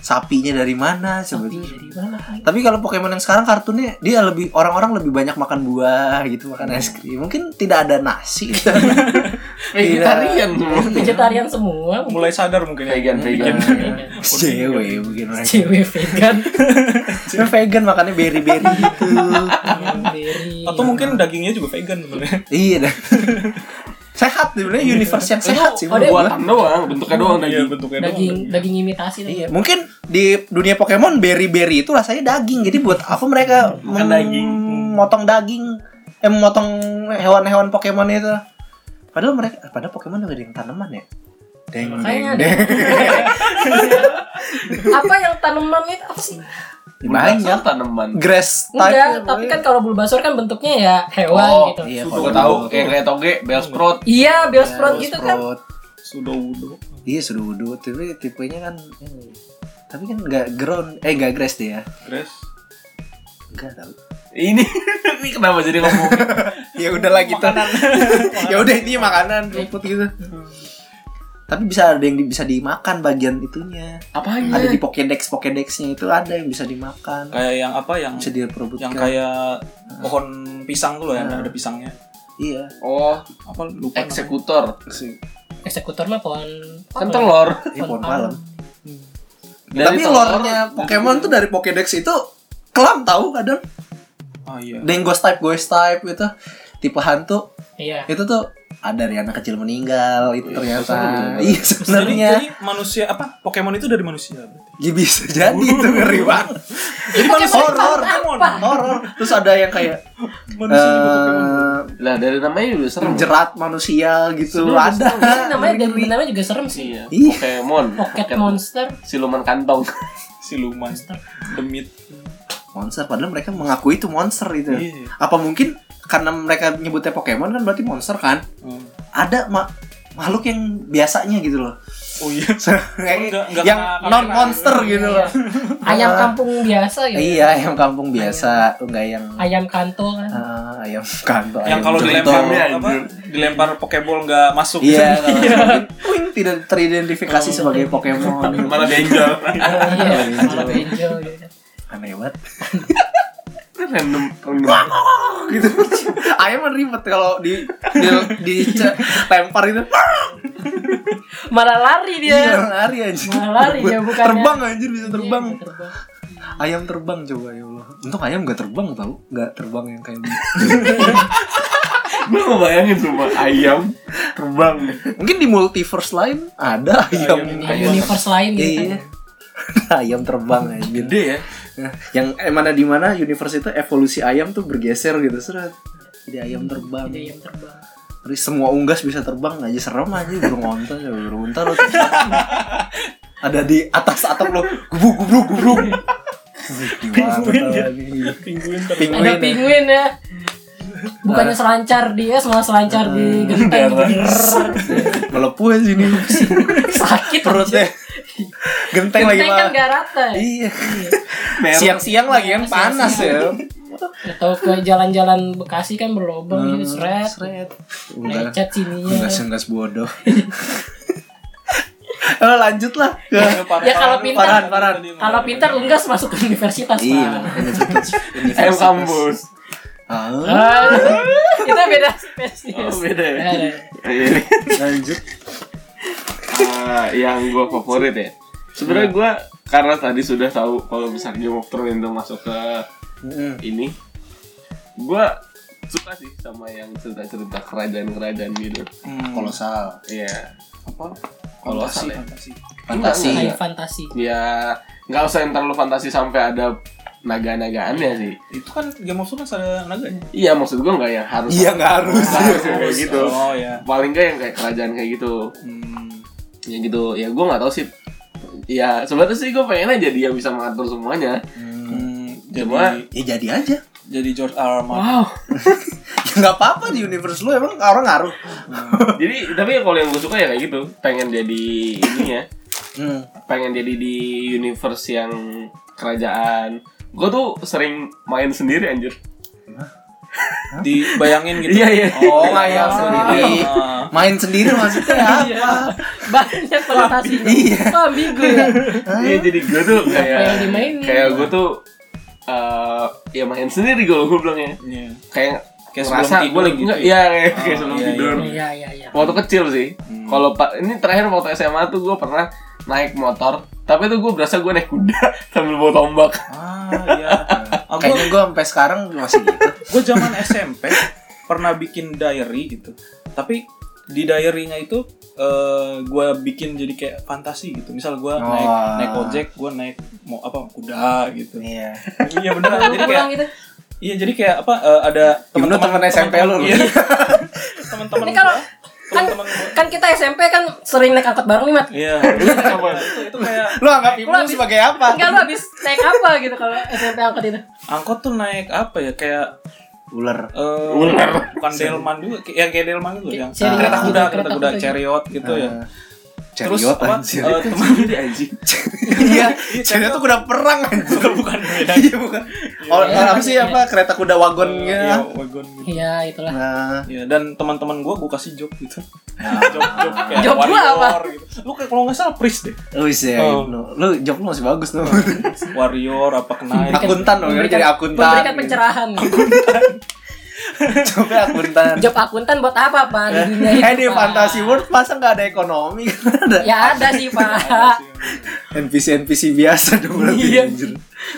sapinya dari mana Tapi dari mana? tapi kalau Pokemon yang sekarang kartunnya dia lebih orang-orang lebih banyak makan buah gitu makan es krim mungkin tidak ada nasi *laughs* gitu. vegetarian semua. Vegetarian semua. mulai sadar mungkin ya Vegan, vegan. cewek mungkin mereka Cewek vegan. *laughs* Cuma vegan makannya berry-berry gitu Berry. atau mungkin dagingnya juga vegan sebenarnya iya dah. *laughs* sehat sebenarnya universe yang sehat sih Oh. Buatan doang, bentuknya doang iya daging. bentuknya daging doang. daging imitasi Iya, mungkin di dunia Pokemon berry-berry itu rasanya daging. Jadi buat apa mereka Makan mem- daging. motong daging, eh memotong hewan-hewan Pokemon itu. Padahal mereka, padahal Pokemon juga ada yang tanaman ya. Deng, deng, deng. *laughs* apa yang tanaman itu apa sih? Banyak. Tanaman. Grass type. Enggak, tapi kan kalau Bulbasaur kan bentuknya ya hewan Oh, gitu. Iya, Gue tahu kayak kayak toge, Bellsprout. Iya, Bellsprout gitu kan. sudah wudhu Iya, sudah wudhu. Tapi tipenya kan ini. tapi kan nggak ground, eh nggak grass dia. grass Enggak tahu. Ini *laughs* ini kenapa jadi ngomong? *laughs* ya udahlah gitu. *laughs* ya udah ini makanan rumput gitu. Tapi bisa ada yang di- bisa dimakan bagian itunya. Apanya? Ada di Pokédex Pokédexnya itu ada yang bisa dimakan. kayak yang apa yang Bisa diperebutkan. yang kayak pohon pisang tuh loh yang ada pisangnya iya. Oh, apa lupa namanya. eksekutor. Eksekutor mah pohon Kan telur. Ini pohon palem. Dari Tapi lore-nya Pokemon tuh dari Pokédex itu kelam tahu kadang. ah iya Ada yang ghost type, ghost type gitu. Tipe hantu Iya. itu tuh ada dari anak kecil meninggal itu ternyata. seru. *laughs* Iya sebenarnya. jadi manusia apa Pokemon itu dari manusia berarti Ya bisa jadi itu ngeri banget. jadi manusia Horor, Pokemon horor. Terus ada yang kayak *laughs* manusia juga eh Lah dari namanya udah serem. jerat manusia gitu Sudah, ada. Namanya dari namanya juga serem sih. Iya. Ih. Pokemon. Pocket Monster. Siluman kantong. *laughs* siluman demit Monster padahal mereka mengakui itu monster itu. Iya. Apa mungkin karena mereka nyebutnya Pokemon kan berarti monster kan? Hmm. Ada ma- makhluk yang biasanya gitu loh. oh iya *laughs* Kayak Enggak- enggak yang non monster gitu loh. *laughs* Ayam kampung biasa gitu. Iya, ayam kampung biasa, enggak yang Ayam kanto kan. ah, ayam kanto. yang ayam kalau dilempar Iya, apa dilempar pokeball nggak masuk Iya, *laughs* mungkin wing tidak teridentifikasi sebagai Pokemon. Malah danger. Iya, malah benjol gitu. Aneh banget. Random random. gitu. *laughs* Ayam kan ribet kalau di di, di lempar itu. Malah lari Iya, dia. lari anjir. Malah lari dia *laughs* bukannya. Terbang anjir bisa terbang. Iya, terbang. Ayam terbang coba ya Allah. Untung ayam gak terbang tau Gak terbang yang kayak gitu. *laughs* Gue ngebayangin cuma ayam terbang. Mungkin di multiverse lain ada ayam. Di universe lain gitu Iya. kan. *laughs* ayam terbang anjir. Gede ya. Yang eh, mana di mana universe itu evolusi ayam tuh bergeser gitu seret. Jadi ayam terbang. Jadi ayam terbang. Terus semua unggas bisa terbang aja serem aja burung onta ya burung onta lo. Ada di atas atap lo gubruk gubruk gubruk. Pinguin ya. Pinguin Ada Pinguin. ya. penguin ya. Bukannya selancar dia, malah selancar di genteng. Melepuh sini. Sakit Perutnya. Genteng lagi Genteng kan mah. gak rata. Iya. Merah. Siang-siang lagi kan panas ya. Atau ke jalan-jalan Bekasi kan berlobang gitu, seret. Seret. Lecet sininya. Enggak enggak bodoh. Oh, *laughs* lanjut lah ke Ya kalau pintar, Farhan, Farhan. kalau pintar unggas masuk ke universitas Iya, Pak. *laughs* Ayam kampus. Ah, *laughs* Ah, itu beda spesies. Oh, beda ya. Ada. Iya. lanjut. Ah, yang gue favorit ya. Sebenarnya gue karena tadi sudah tahu kalau besar Game of Thrones itu masuk ke Mm. ini, gue suka sih sama yang cerita-cerita kerajaan-kerajaan gitu. Hmm, Kolosal. Iya. apa Kolosal ya. fantasi Fantasi. Kayak fantasi. Ya nggak usah yang terlalu fantasi sampai ada naga-nagaannya sih. itu kan Game of Thrones ada naganya Iya maksud gue nggak yang harus. Iya nggak harus. Harus yang kayak gitu. oh ya Paling nggak yang kayak kerajaan kayak gitu. hmm. Ya gitu. Ya gue nggak tahu sih. Ya sebenarnya sih gue pengen aja dia bisa mengatur semuanya. Hmm. jadi Cuma- Ya jadi aja. jadi George R. R. Martin. Wow. *laughs* Ya nggak apa-apa di universe lu emang orang ngaruh. Jadi tapi kalau yang gue suka ya kayak gitu, pengen jadi ininya, Hmm. pengen jadi di universe yang kerajaan. Gue tuh sering main sendiri anjir. Dibayangin gitu. Iya, iya. Oh, ngayal sendiri. Ah. Main sendiri maksudnya apa? banyak konotasinya Iya. kok ambigu ya Iya jadi gue tuh kayak kayak gue tuh eh ya main sendiri gue gue bilangnya. Iya. Kayak Kayak sebelum tidur gitu nggak ya? iya kayak, kayak Oh, sebelum iya, tidur. iya iya iya Waktu kecil sih. Hmm. Kalau pak ini terakhir waktu SMA tuh gue pernah naik motor, tapi tuh gue berasa gue naik kuda *laughs* sambil bawa tombak. Ah, iya. *laughs* Aku Kayaknya gue sampai sekarang masih gitu. *laughs* gue zaman SMP pernah bikin diary gitu tapi di diary-nya itu eh gue bikin jadi kayak fantasi gitu misal gue naik Wah. naik ojek gue naik mau apa kuda gitu Iya. iya bener Kalau jadi kayak gitu iya jadi kayak apa eh, ada Gimana teman SMP lu? iya. *laughs* teman-teman Ini kalau- kan teman-teman kan kita SMP kan sering naik angkot bareng nih mat iya *laughs* itu, itu kayak Lu anggap ibu Lu sebagai apa? enggak lu habis naik apa gitu kalau SMP angkot itu angkot tuh naik apa ya kayak Ular. eh Ular. bukan delman juga kayak- yang kayak delman gitu yang kereta gitu, kuda kereta kereta kuda kuda. chariot gitu ya Terus Chariot apa? anjir. eh, teman *laughs* Jadi anjing. Iya, chariot tuh kuda perang anjir. *laughs* bukan bukan beda Iya bukan. Oh, Iya, apa sih iya. apa kereta kuda Iya, wagonnya? wagon gitu. iya itulah Nah, Iya, dan teman-teman gue gue kasih job gitu. Nah. *laughs* job job kayak Job gua apa? warrior gitu. Lu kayak kalau nggak salah priest deh. lu sih ya, Oh. Ibnu. Lu job lu masih bagus tuh. Warrior apa knight. Akuntan dong, jadi akuntan. memberikan pencerahan *laughs* Coba akuntan. job akuntan buat apa pak di dunia Eh itu di Pak? Fantasy World masa nggak ada ekonomi? *laughs* ada ya ada sih pak NPC NPC biasa dong berarti Iya. anjir.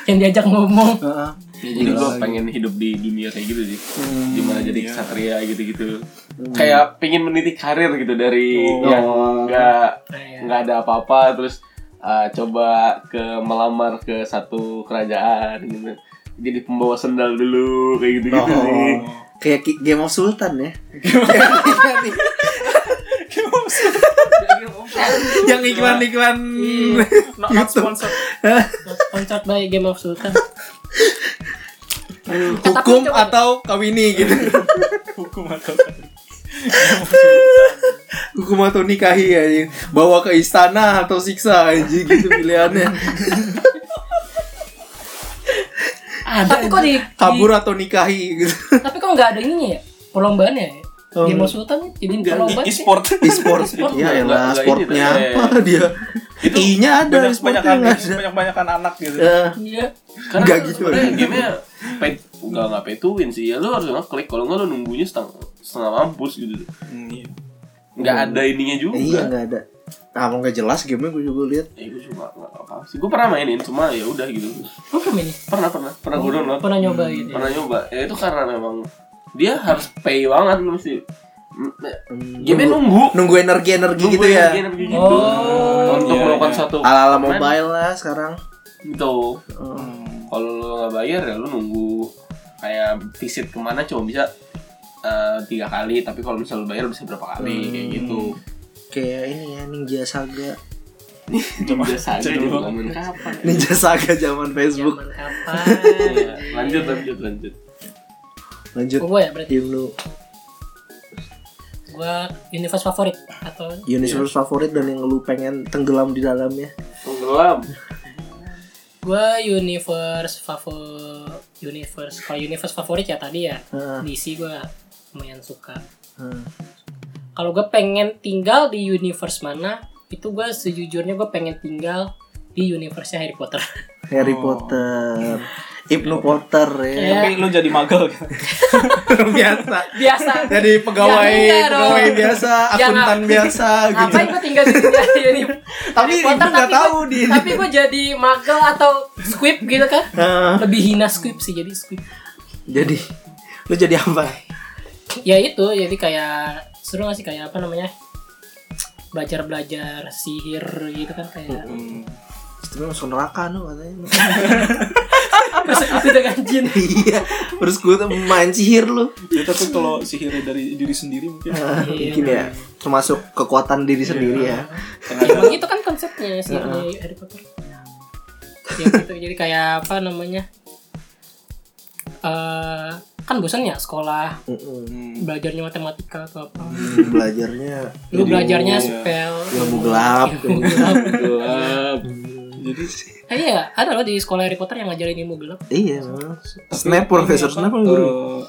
yang diajak ngomong Heeh. Ya, jadi gue pengen hidup di dunia kayak gitu sih. Gimana jadi iya. kesatria gitu-gitu. Kayak pengen meniti karir gitu dari Oh. yang nggak Iya. nggak ada apa-apa terus uh, coba ke melamar ke satu kerajaan gitu. Jadi pembawa sendal dulu kayak gitu-gitu Oh. sih. Kayak Game of Sultan ya. yang iklan-iklan Not, not sponsored. Sponsored by Game of Sultan hukum coba- atau kawini gitu. Hukum atau *laughs* hukum atau nikahi ya bawa ke istana atau siksa aja gitu pilihannya *laughs* tapi kok di, di kabur atau nikahi gitu tapi kok nggak ada ininya ya perlombaannya ya Oh. Game of Sultan jadi perlombaan *laughs* e-sport. e-sport E-sport ya nggak- nggak sportnya tuh, apa dia Itu i-nya ada Banyak banyakan nggak ada banyak banyakan anak gitu. Eh, iya Karena Nggak gitu, ya. gamenya pay, enggak enggak pay to win sih. Ya lu harus ngeklik kalau enggak lu nunggunya setengah setengah mampus gitu. Hmm, iya. Enggak ada ininya juga. iya nggak ada nah mau nggak jelas gamenya gue juga lihat Ya gue cuma nggak apa sih. Gue pernah mainin cuma ya udah gitu. lu pernah ini Pernah pernah pernah gue download. pernah nyoba gitu ya? Pernah nyoba. Ya itu karena memang dia harus pay banget lu mesti. Game nunggu. nunggu energi energi Nunggu gitu ya energi gitu. Oh, Untuk iya, melakukan iya. satu ala ala mobile lah sekarang Gitu. Hmm. Kalau lu nggak bayar ya lu nunggu kayak visit ke mana cuma bisa eh, tiga kali tapi kalau misal lu bayar bisa berapa kali kayak gitu kayak ini ya Ninja Saga. Coba saga dulu. zaman kapan? Ya? Ninja Saga zaman Facebook. Zaman kapan? Iya, lanjut lanjut lanjut. Lanjut gue ya berarti? Ibnu gue universe favorit atau? Universe favorit dan yang lu pengen tenggelam di dalamnya. Tenggelam. Gue universe favorit universe kalau universe favorit ya tadi ya Heeh. DC gue lumayan suka. Hmm. Kalau gue pengen tinggal di universe mana itu gue sejujurnya gue pengen tinggal di universe Harry Potter. *laughs* Harry Oh. Potter Ibnu Potter ya. Tapi lu jadi magel. Gitu. *laughs* biasa. Biasa. Jadi pegawai Ya, enggak dong. pegawai biasa Ya, akuntan ngap- biasa *laughs* gitu. ngapain gue tinggal di dunia ini Tapi Harry Potter, tapi tahu gua- di- tapi gue jadi magel atau squib gitu kan? Nah, lebih hina squib sih jadi squib. Jadi lu jadi apa? Ya itu jadi kayak seru gak sih kayak apa namanya belajar belajar sihir gitu kan kayak Hmm. Tapi masuk neraka no katanya. *laughs* Terus itu dengan jin? Iya terus gue tuh main sihir lu. Ya tapi kalau sihirnya dari diri sendiri mungkin. Ah, Iya. mungkin ya termasuk kekuatan diri sendiri ya. Ya, emang gitu kan konsepnya sihir di Harry Potter? Ya gitu jadi kayak apa namanya eh, kan bosan ya sekolah Mm-mm. belajarnya matematika atau apa belajarnya lu belajarnya iya. spell ilmu gelap ilmu gelap *laughs* gelap Jadi Eh, iya ada loh di sekolah Harry Potter yang ngajarin ilmu gelap iya memang. Snap profesor ini Snap apa, kan guru eh,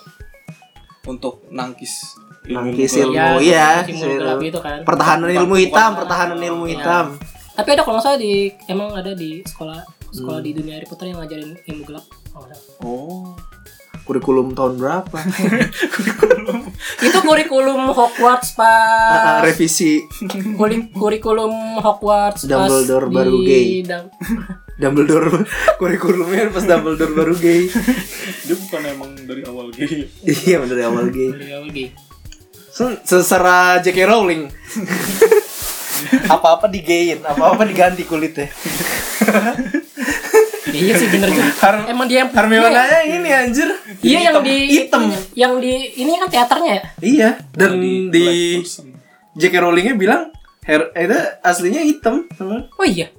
untuk nangkis Nangkis gelap. ilmu. Ya, Oh, iya, ilmu gelap tahu. itu kan pertahanan ilmu hitam pertahanan ilmu Iya. hitam tapi ada kalau nggak salah di emang ada di sekolah sekolah di dunia Harry Potter yang ngajarin ilmu gelap oh kurikulum tahun berapa *laughs* itu kurikulum Hogwarts Ah, pas revisi kuri- kurikulum Hogwarts pas Dumbledore di baru gay. Dam- *laughs* Dumbledore kurikulumnya pas Dumbledore baru gay Dia bukan emang dari awal gay. iya dari awal gay dari awal gay. Se- Seserah J.K. Rowling *laughs* apa-apa digayin, apa-apa diganti kulitnya. Ya, iya sih bener juga Har- emang dia yang Hermione ini anjir. iya yang di hitam. yang di ini kan teaternya ya Iya, dan Di. J.K. Rowlingnya bilang Her itu aslinya hitam, oh iya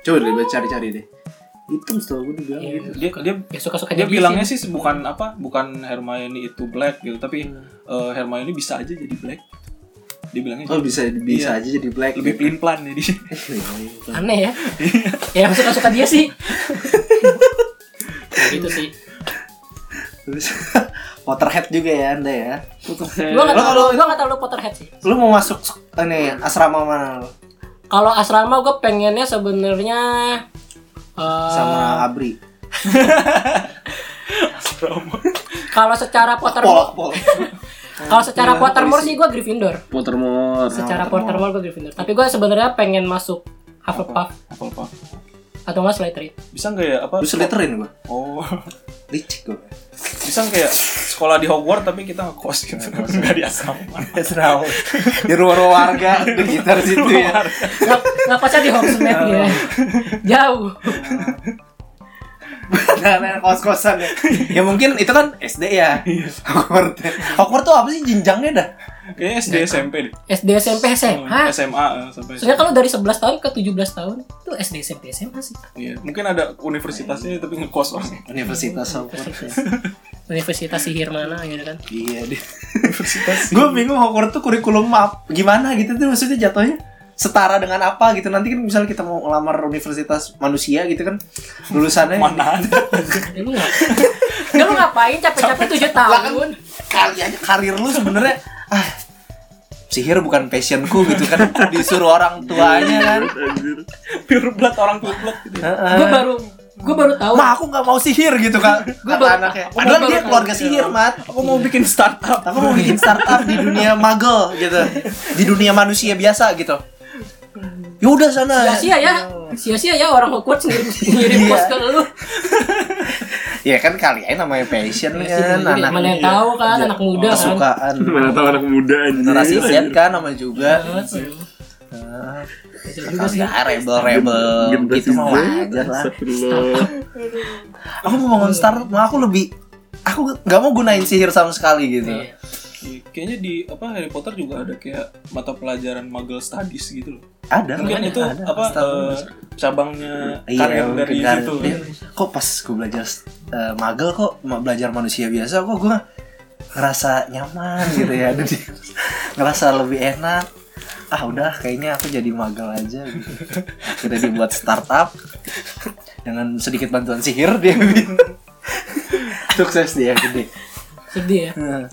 Coba deh cari-cari deh. Hitam setahu gue dibilang Iya, gitu. Dia dia ya suka suka dia bilangnya sih bukan apa bukan Hermione itu black gitu tapi eh, Hermione bisa aja jadi black dia bilangnya Oh bisa bisa Iya. aja jadi black. lebih pelin pelan jadi *laughs* aneh ya ya suka suka dia sih Nah, *laughs* gitu sih Terus *laughs* Potterhead juga ya anda ya. gua nggak Lo tahu kalau- gua nggak tahu lu Potterhead sih Lu mau masuk ini asrama mana lu? kalau asrama gue pengennya sebenarnya eh, Sama Abri. kalau secara pol. Kalau secara Pottermore sih gue Gryffindor. Pottermore. Secara Pottermore gue Gryffindor. Tapi gue sebenarnya pengen masuk Hufflepuff. Apa? Apa atau nggak Slytherin. Bisa nggak ya? Apa? Lu seliterin gua. oh. Licik gua. bisa nggak ya? Sekolah di Hogwarts tapi kita ngekos gitu. Nggak *laughs* di asrama. Asrama. Di rumah warga di gitar situ ya. kosnya di Hogsmeade ya. Jauh Nah, kos-kosan ya. Ya mungkin itu kan SD ya. Hogwarts. Hogwarts tuh apa sih jenjangnya dah? kayaknya SD SMP deh SD SMP SMA SMA eh, sampai Soalnya kalau dari 11 tahun ke 17 tahun itu SD SMP SMA sih Iya, mungkin ada universitasnya tapi ngekos orang Universitas Hogwarts. Universitas Universitas sihir mana gitu kan Iya deh. universitas Gue bingung Hogwarts tuh kurikulum apa gimana gitu tuh maksudnya jatuhnya setara dengan apa gitu. Nanti kan misalnya kita mau ngelamar universitas manusia gitu kan lulusannya mana ada? *laughs* Ya, lu ngapain? Capek-capek 7 tahun. kali aja karir lu sebenarnya ah sihir bukan passionku gitu kan. Disuruh orang tuanya kan. Pure blood orang pure blood gitu. Heeh. gue baru gue baru tahu. Ma aku nggak mau sihir gitu kan Gua Kata baru- anaknya. Padahal dia keluarga sihir mat. Aku mau bikin startup. Aku mau bikin startup di dunia magel gitu. Di dunia manusia biasa gitu Ya udah sana sia-sia ya sia-sia ya orang Hogwarts ngirim *laughs* ngirim Iya. pos ke lu Ya kan kali aja namanya passion kan Jadi, mana yang tahu kan anak muda kan Kesukaan Mana tahu anak muda anjir. Generasi Z kan namanya juga. Nah, juga sih. Rebel-rebel Generasi Gitu mah Z. wajar lah. Aku mau bangun startup mah aku lebih Aku gak mau gunain sihir sama sekali gitu Iya. Kayaknya di apa Harry Potter juga ada kayak mata pelajaran Muggle Studies gitu loh Ada mungkin ada, itu ada. apa eh, cabangnya Iya, karir mungkin dari karir. situ Iya. Kok pas gue belajar eh, magel kok belajar manusia biasa kok gue ngerasa nyaman gitu ya. Jadi *laughs* ngerasa lebih enak. Ah udah kayaknya aku jadi magel aja gitu. Akhirnya dibuat startup dengan sedikit bantuan sihir dia. *laughs* Sukses dia gede. sedih ya Nah.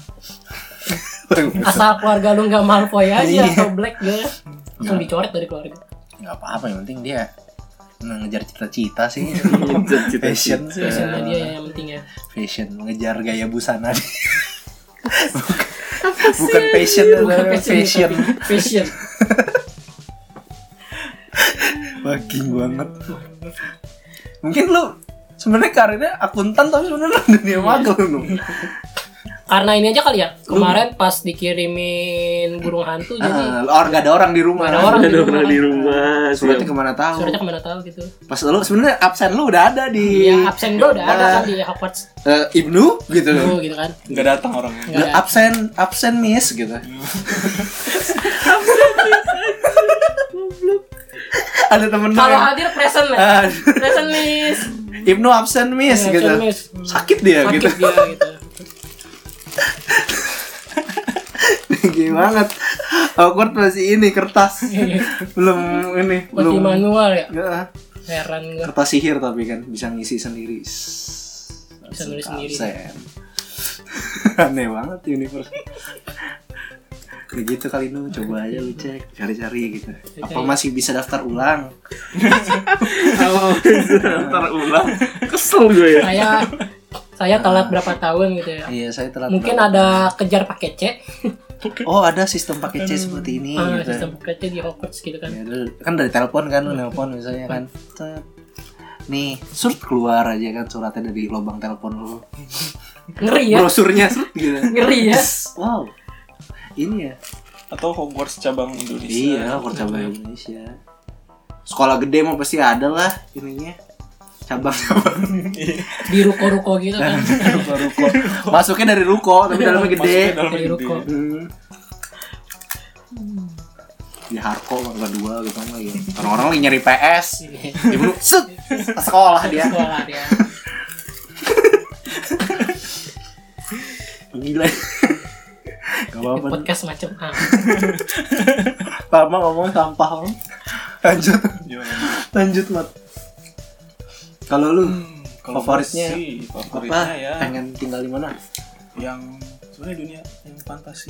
Asal keluarga lu nggak Malfoy aja Iya. atau Black gitu langsung dicoret dari keluarga Gak apa-apa yang penting dia ngejar cita-cita sih. *laughs* Cita-cita. Fashion sih. Dia yang penting ya fashion mengejar gaya busana dia. *laughs* bukan, bukan passion Bukan fashion, fashion fashion Waking *laughs* banget mungkin lu sebenarnya karirnya akuntan tapi sebenarnya dunia magel lu karena ini aja kali ya kemarin pas dikirimin burung hantu jadi Ah, or gak ada orang di rumah ada orang. Ada orang di rumah. suratnya ke mana tahu suratnya ke mana tahu gitu pas lu sebenarnya absen lu udah ada di ya absen gue udah ada Ah. kan di Hogwarts eh, ibnu gitu dulu gitu kan nggak datang orangnya Nggak ada. absen absen miss gitu *laughs* ada temen lu kalau hadir present Ah, ya present list Ibnu absen miss Ya, gitu. absen miss. Sakit dia sakit gitu. dia gitu Banget. Awkward masih ini kertas. belum ini, masih belum manual ya Nggak, heran gue kertas sihir tapi kan bisa ngisi sendiri. Bisa nulis sendiri. Aneh banget universe. Kayak gitu kali lu coba aja lu cek cari-cari gitu. Apa masih bisa daftar ulang? *laughs* Ntar ulang. Kesel gue ya. saya saya telat berapa tahun gitu ya Iya, saya telat. mungkin ada kejar pakai C *laughs* Oh, ada sistem pakai C seperti ini ah, gitu. sistem pakai C di Hogwarts gitu kan Ya, kan dari telepon kan lu nelpon misalnya kan. Nih, surat keluar aja kan suratnya dari lubang telepon lu. *laughs* ngeri ya Brosurnya surat gitu. *laughs* ngeri ya Wow. Ini ya. Atau Hogwarts cabang Indonesia. Iya, cabang Indonesia. Sekolah gede mah pasti ada lah ininya. Cabang-cabang di ruko-ruko gitu kan *laughs* ruko. Masuknya dari ruko, tapi dalamnya gede. Dalam Dari gede. ruko. Hmm. Di Harko mangga dua gitu mah ya. Orang-orang lagi nyari PS. Ibu set sekolah dia. sekolah dia *laughs* Gila. Gak apa-apa. podcast macam ah Lama ngomong sampah lu. Lanjut. Lanjut, Mat. Kalau lu Kalau Favoritnya? sih, apa? favoritnya ya Pengen tinggal di mana? yang sebenarnya dunia yang fantasi.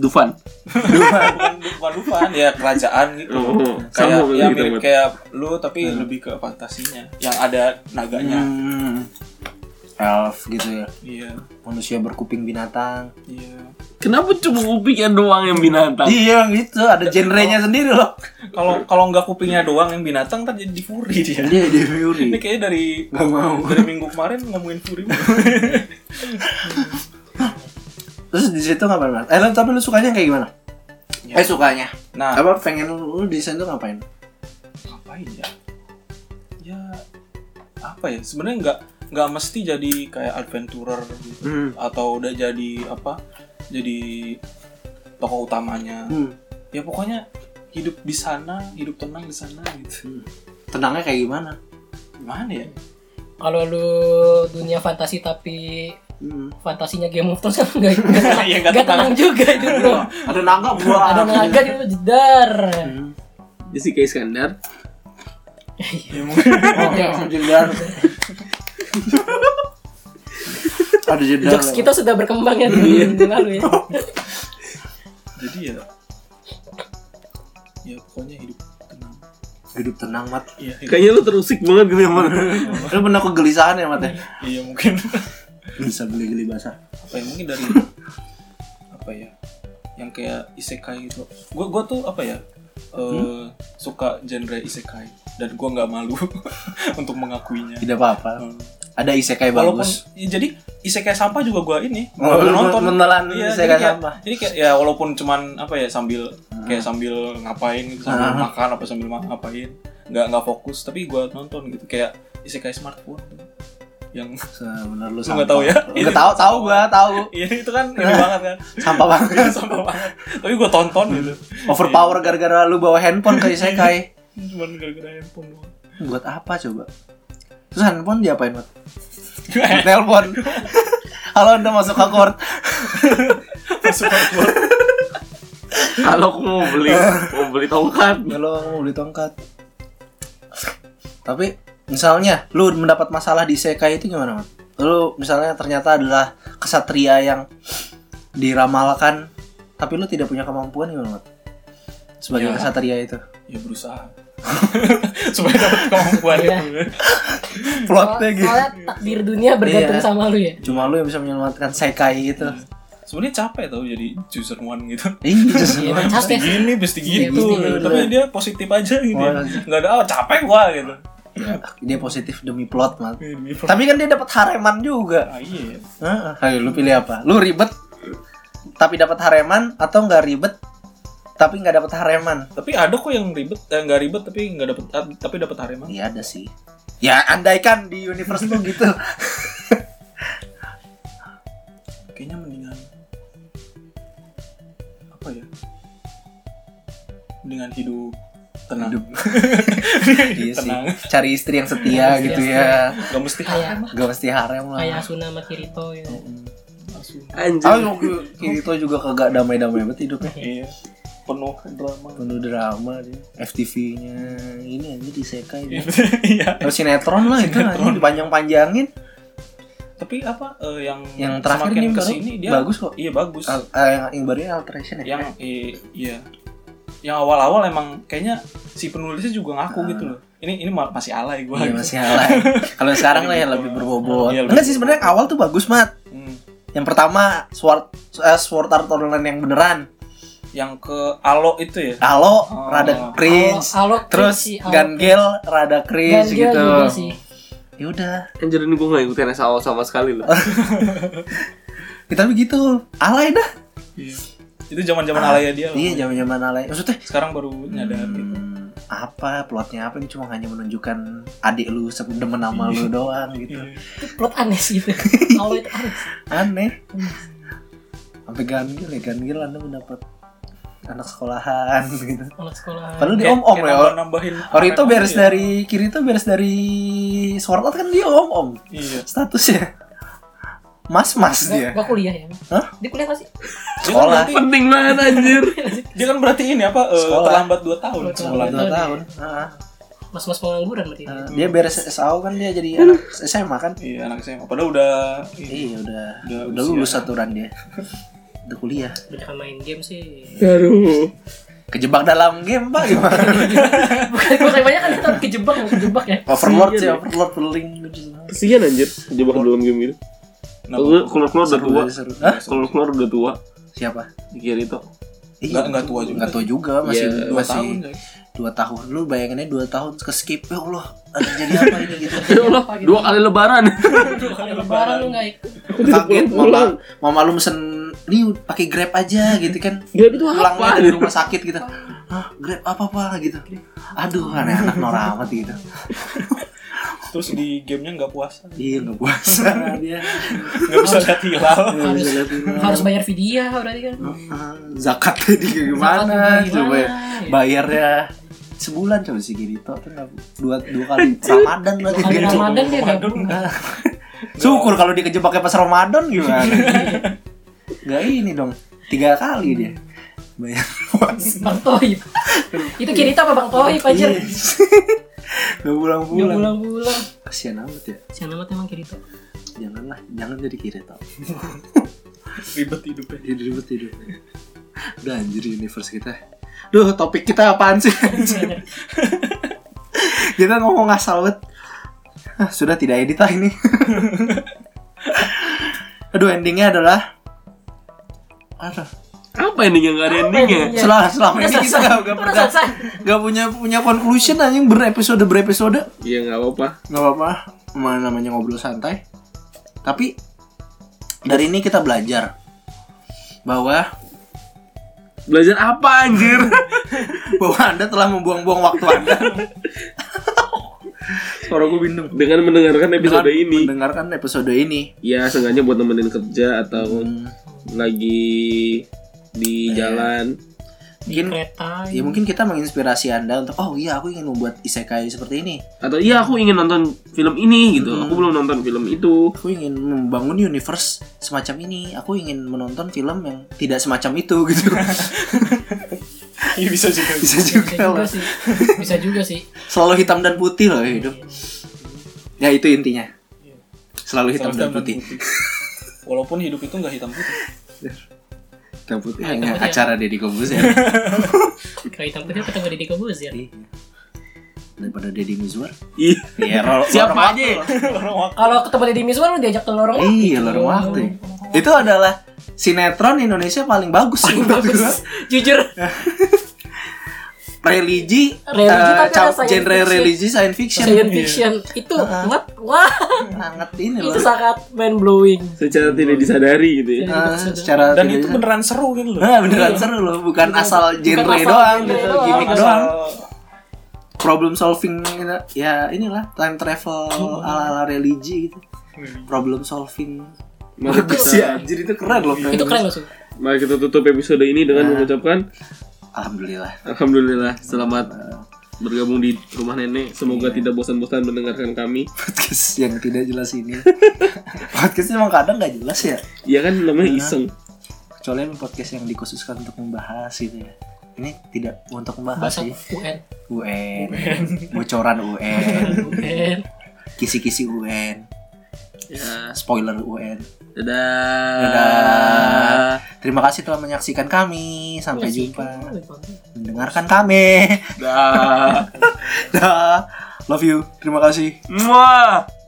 Dufan. bukan bukan Dufan ya kerajaan gitu. Oh, kayak sama ya gitu, mirip kayak lu tapi lebih ke fantasinya yang ada naganya. Hmm. Elf gitu ya. Iya, Manusia berkuping binatang. iya. Kenapa cuma kupingnya doang yang binatang? Iya gitu, ada genrenya sendiri loh. Kalau kalau nggak kupingnya doang yang binatang ntar jadi di Fury dia. Dia di Ini Fury. kayaknya dari Gak mau. dari minggu kemarin ngomongin Fury. Terus di situ ngapain mas? Eh tapi lu sukanya kayak gimana? Ya. Eh sukanya. Nah, Apa pengen lu, lu desain tuh ngapain? ngapain ya? Ya apa ya? Sebenarnya nggak nggak mesti jadi kayak adventurer gitu Hmm. atau udah jadi apa? Jadi tokoh utamanya. Hmm. Ya pokoknya hidup di sana, hidup tenang di sana gitu. Tenangnya kayak gimana? Gimana ya? kalau lu dunia fantasi tapi Hmm. fantasinya Game of Thrones kan *laughs* nggak nggak *laughs* Iya, nggak nggak tenang juga itu bro *laughs* Ada naga gua. ada naga di jedar Hmm. Jessica Iskandar. Ya mungkin Oke, jendar. Ada jendar. jokes kita sudah berkembang ya di minggu lalu ya jadi ya ya pokoknya hidup tenang. hidup tenang mat. Iya, hidup- Kayaknya lu terusik banget gitu emang. Lu pernah kegelisahan ya mat ya? iya mungkin Bisa geli-geli basah. apa ya mungkin dari apa ya yang kayak isekai gitu gue gua tuh apa ya eh suka genre isekai dan gue nggak malu *laughs* untuk mengakuinya Tidak apa-apa. Hmm. Ada isekai walaupun bagus. ya, jadi isekai sampah juga gue ini Oh, gua nonton menelan Iya, isekai jadi kayak, sampah. jadi kayak ya walaupun cuman apa ya sambil kayak sambil ngapain gitu sambil Ah. makan apa sambil ngapain nggak nggak fokus tapi gue nonton gitu kayak isekai smartphone yang Bener lu nggak tahu ya? Enggak tahu, tahu gua, tahu. iya itu kan ini banget kan *laughs* Sampah banget. sampah banget tapi gue tonton gitu Overpower gara-gara lu bawa handphone ke isekai. *laughs* cuman gara-gara handphone doang Buat apa coba? Terus handphone diapain, Mat? Buat Telepon. *laughs* Halo, Anda masuk Hogwarts. masuk Hogwarts. Kalau aku mau beli mau beli tongkat. Kalau mau beli tongkat. Tapi misalnya lu mendapat masalah di isekai itu gimana, Mat? Lu misalnya ternyata adalah kesatria yang diramalkan tapi lu tidak punya kemampuan gimana, Mat? Sebagai Ya. kesatria itu. ya berusaha *laughs* supaya dapat kemampuan Iya. Plotnya gitu. soalnya takdir dunia bergantung Iya. sama lu ya Cuma lu yang bisa menyelamatkan sekai gitu. sebenarnya capek tau jadi user one gitu Iya, Iya, justru. capek gini pasti Iya, gitu pasti. tapi dia positif aja gitu Oh, ya. nggak ada oh capek gua gitu dia positif demi plot, Mat. Tapi Tapi kan dia dapat hareman juga. ah, iya. Ayo lu pilih apa? Lu ribet tapi dapat hareman atau nggak ribet tapi nggak dapat hareman? tapi ada kok yang ribet eh, nggak ribet tapi nggak dapet ah, tapi dapat hareman Iya ada sih. Ya andaikan di universe lu gitu. *laughs* kayaknya mendingan apa ya mendingan hidup tenang. *laughs* Iya sih. Tenang. cari istri yang setia gitu ya. Gak mesti kayak gak mesti harem lah. Kayak Asuna sama Kirito gitu. Anjir. Oh, Kirito juga kagak damai-damai banget hidupnya. Iya. Penuh drama. Penuh drama dia. FTV-nya ini aja disekai dia. *laughs* iya. Terus sinetron lah itu Sinetron. aja dipanjang-panjangin. Tapi apa eh, yang Yang terakhir semakin baru ke sini dia bagus kok. iya bagus. Al- eh, yang yang barunya alteration ya? Yang iya yang awal-awal emang kayaknya si penulisnya juga ngaku gitu loh ini ini ma- masih alay gue Iya masih alay. Kalau sekarang lah yang lebih berbobot. Iya, Enggak sih sebenarnya awal tuh bagus mat. Hmm. Yang pertama Sword eh, Sword Art Online yang beneran. yang ke alo itu ya Halo Oh. rada cringe. Alo- Alo Terus cringe Alo Gangel rada cringe Gangel gitu. juga sih Ya udah. Anjir ini gue gak ikutin SAO sama sekali loh. *laughs* Kita begitu. Alay dah. iya. Itu zaman zaman alay dia. Loh. Iya zaman-zaman alay. Maksudnya sekarang baru nyadar gitu. Hmm, apa plotnya apa? Ini cuma hanya menunjukkan adik lu demen nama lu doang gitu. Iya. itu plot aneh sih itu *laughs* Alo itu aneh aneh. Sampai ganjil ya ganjil anda mendapat anak sekolahan *laughs* gitu. Anak sekolah padahal dia Kayak- om om kayak ya. nambah- nambahin Orito apa beres ya. dari Kirito beres dari Sword Art kan dia om om iya. Statusnya mas mas Gak, dia gak kuliah ya Hah? dia kuliah gak sih Dia kan Sekolah. berarti, Penting banget anjir. dia kan berarti ini apa eh, Sekolah. terlambat 2 tahun Dua tahun. sekolah dua tahun Ah, mas-mas pengangguran berarti ah. dia beres SAO kan dia jadi anak SMA kan iya anak SMA padahal udah iya udah Udah udah, usia. lulus aturan dia udah kuliah Banyak main game sih Aduh. kejebak dalam game pak *laughs* gimana Bukan gue kayak banyak kan kita kejebak kejebak ya Overlord sih deh. Overlord peling Kesian anjir. Jebak dalam game gitu. Kenapa? Kalau kalau keluar udah tua. Kalau keluar udah tua. siapa? Dikira itu. Nggak- nggak tua juga. nggak tua juga masih Iya, dua masih tahun dua tahun. Lu bayanginnya dua tahun ke skip. Ya Allah *laughs* ada jadi apa ini gitu? Ya Allah, dua kali lebaran. *laughs* Dua kali lebaran. lu gak ikut kaget mama mama lu mesen nih pakai grab aja gitu kan. Grab itu pulang apa? dari *laughs* rumah sakit gitu. Hah, grab apa apa gitu. Aduh aneh anak Nora amat gitu terus di gamenya nggak puasa. Iya nggak puasa. Dia nggak bisa lihat hilal. Nggak harus bayar vidya berarti kan. Ah, zakat *laughs* tadi gimana? Coba gimana? bayarnya sebulan coba sih Kirito tuh nggak dua dua kali. *laughs* Ramadan lagi kali dia. Ramadan dia gabung *laughs* Syukur kalau dia kejebaknya pas Ramadan gimana? Gak ini dong, tiga kali dia bayar puasa. Bang Toib. Itu Kirito apa Bang Toib aja Gak pulang-pulang. bulan-bulan Kasian amat ya. Sian amat emang Kirito Janganlah, jangan jadi Kirito. *laughs* ribet hidupnya Dia ribet hidupnya. Udah anjir universe kita. Duh, topik kita apaan sih? *laughs* kita ngomong asal banget. Ah, sudah tidak edit lah ini. *laughs* Aduh, endingnya adalah Aduh, Apa ini yang gak ada endingnya? Selama selama ini kita gak, gak, pernah gak punya punya conclusion anjing. Berepisode berepisode. Iya nggak apa-apa. nggak apa-apa. Mana namanya ngobrol santai. Tapi dari ini kita belajar bahwa Belajar apa anjir? *laughs* bahwa anda telah membuang-buang waktu anda. Suara gue bindeng Dengan mendengarkan episode Dengan ini. mendengarkan episode ini. Ya sengaja buat nemenin kerja atau Hmm, lagi di jalan. di mungkin kereta ya mungkin kita menginspirasi anda untuk oh iya aku ingin membuat isekai seperti ini. Atau iya aku ingin nonton film ini gitu. Aku belum nonton film itu. aku ingin membangun universe semacam ini. Aku ingin menonton film yang tidak semacam itu *laughs* gitu. Iya bisa juga. Bisa *laughs* bisa juga juga lah. sih. Bisa juga sih. Selalu hitam dan putih loh hidup ya itu intinya. Selalu hitam dan Hitam putih. walaupun hidup itu nggak hitam putih hitam putih. Nah, hanya putih. acara Deddy Kobuzer. *laughs* Kalau hitam putih ketemu di Kobus ya Iya. daripada Deddy Mizwar. Ih, iya *laughs* ro- Siapa aja? waktu. orang waktu. Kalau ketemu di Miswar lu diajak ke lorong waktu. iya lorong waktu. Itu adalah sinetron Indonesia paling bagus. Gua. bagus. Jujur *laughs* religi, Religi tapi ada cap- science genre fiction. religi science fiction. Science fiction. Itu what? Wah. Sangat ini itu loh sangat mind blowing secara tidak disadari gitu ya. Ah, secara dan tidak itu beneran seru kan loh. Nah, beneran seru loh, bukan asal genre asal doang, genre gitu, doang, gimmick asal- doang. Problem solving gitu. ya inilah time travel ala ala religi gitu. Problem solving. Mari Bagus kita, ya, anjir itu keren loh. itu keren loh mari kita tutup episode ini dengan mengucapkan Alhamdulillah. Alhamdulillah selamat bergabung di rumah nenek. Semoga tidak bosan-bosan mendengarkan kami. podcast yang tidak jelas ini. *laughs* Podcast emang kadang nggak jelas ya? Iya kan namanya iseng. kecuali podcast yang dikhususkan untuk membahas gitu ya. Ini tidak untuk membahas sih. UN UN bocoran UN UN *laughs* kisi-kisi UN Ya, spoiler UN dadah. Dadah. terima kasih telah menyaksikan kami. Sampai Iya jumpa. mendengarkan kami. Dah. *laughs* dah love you. Terima kasih. Muah.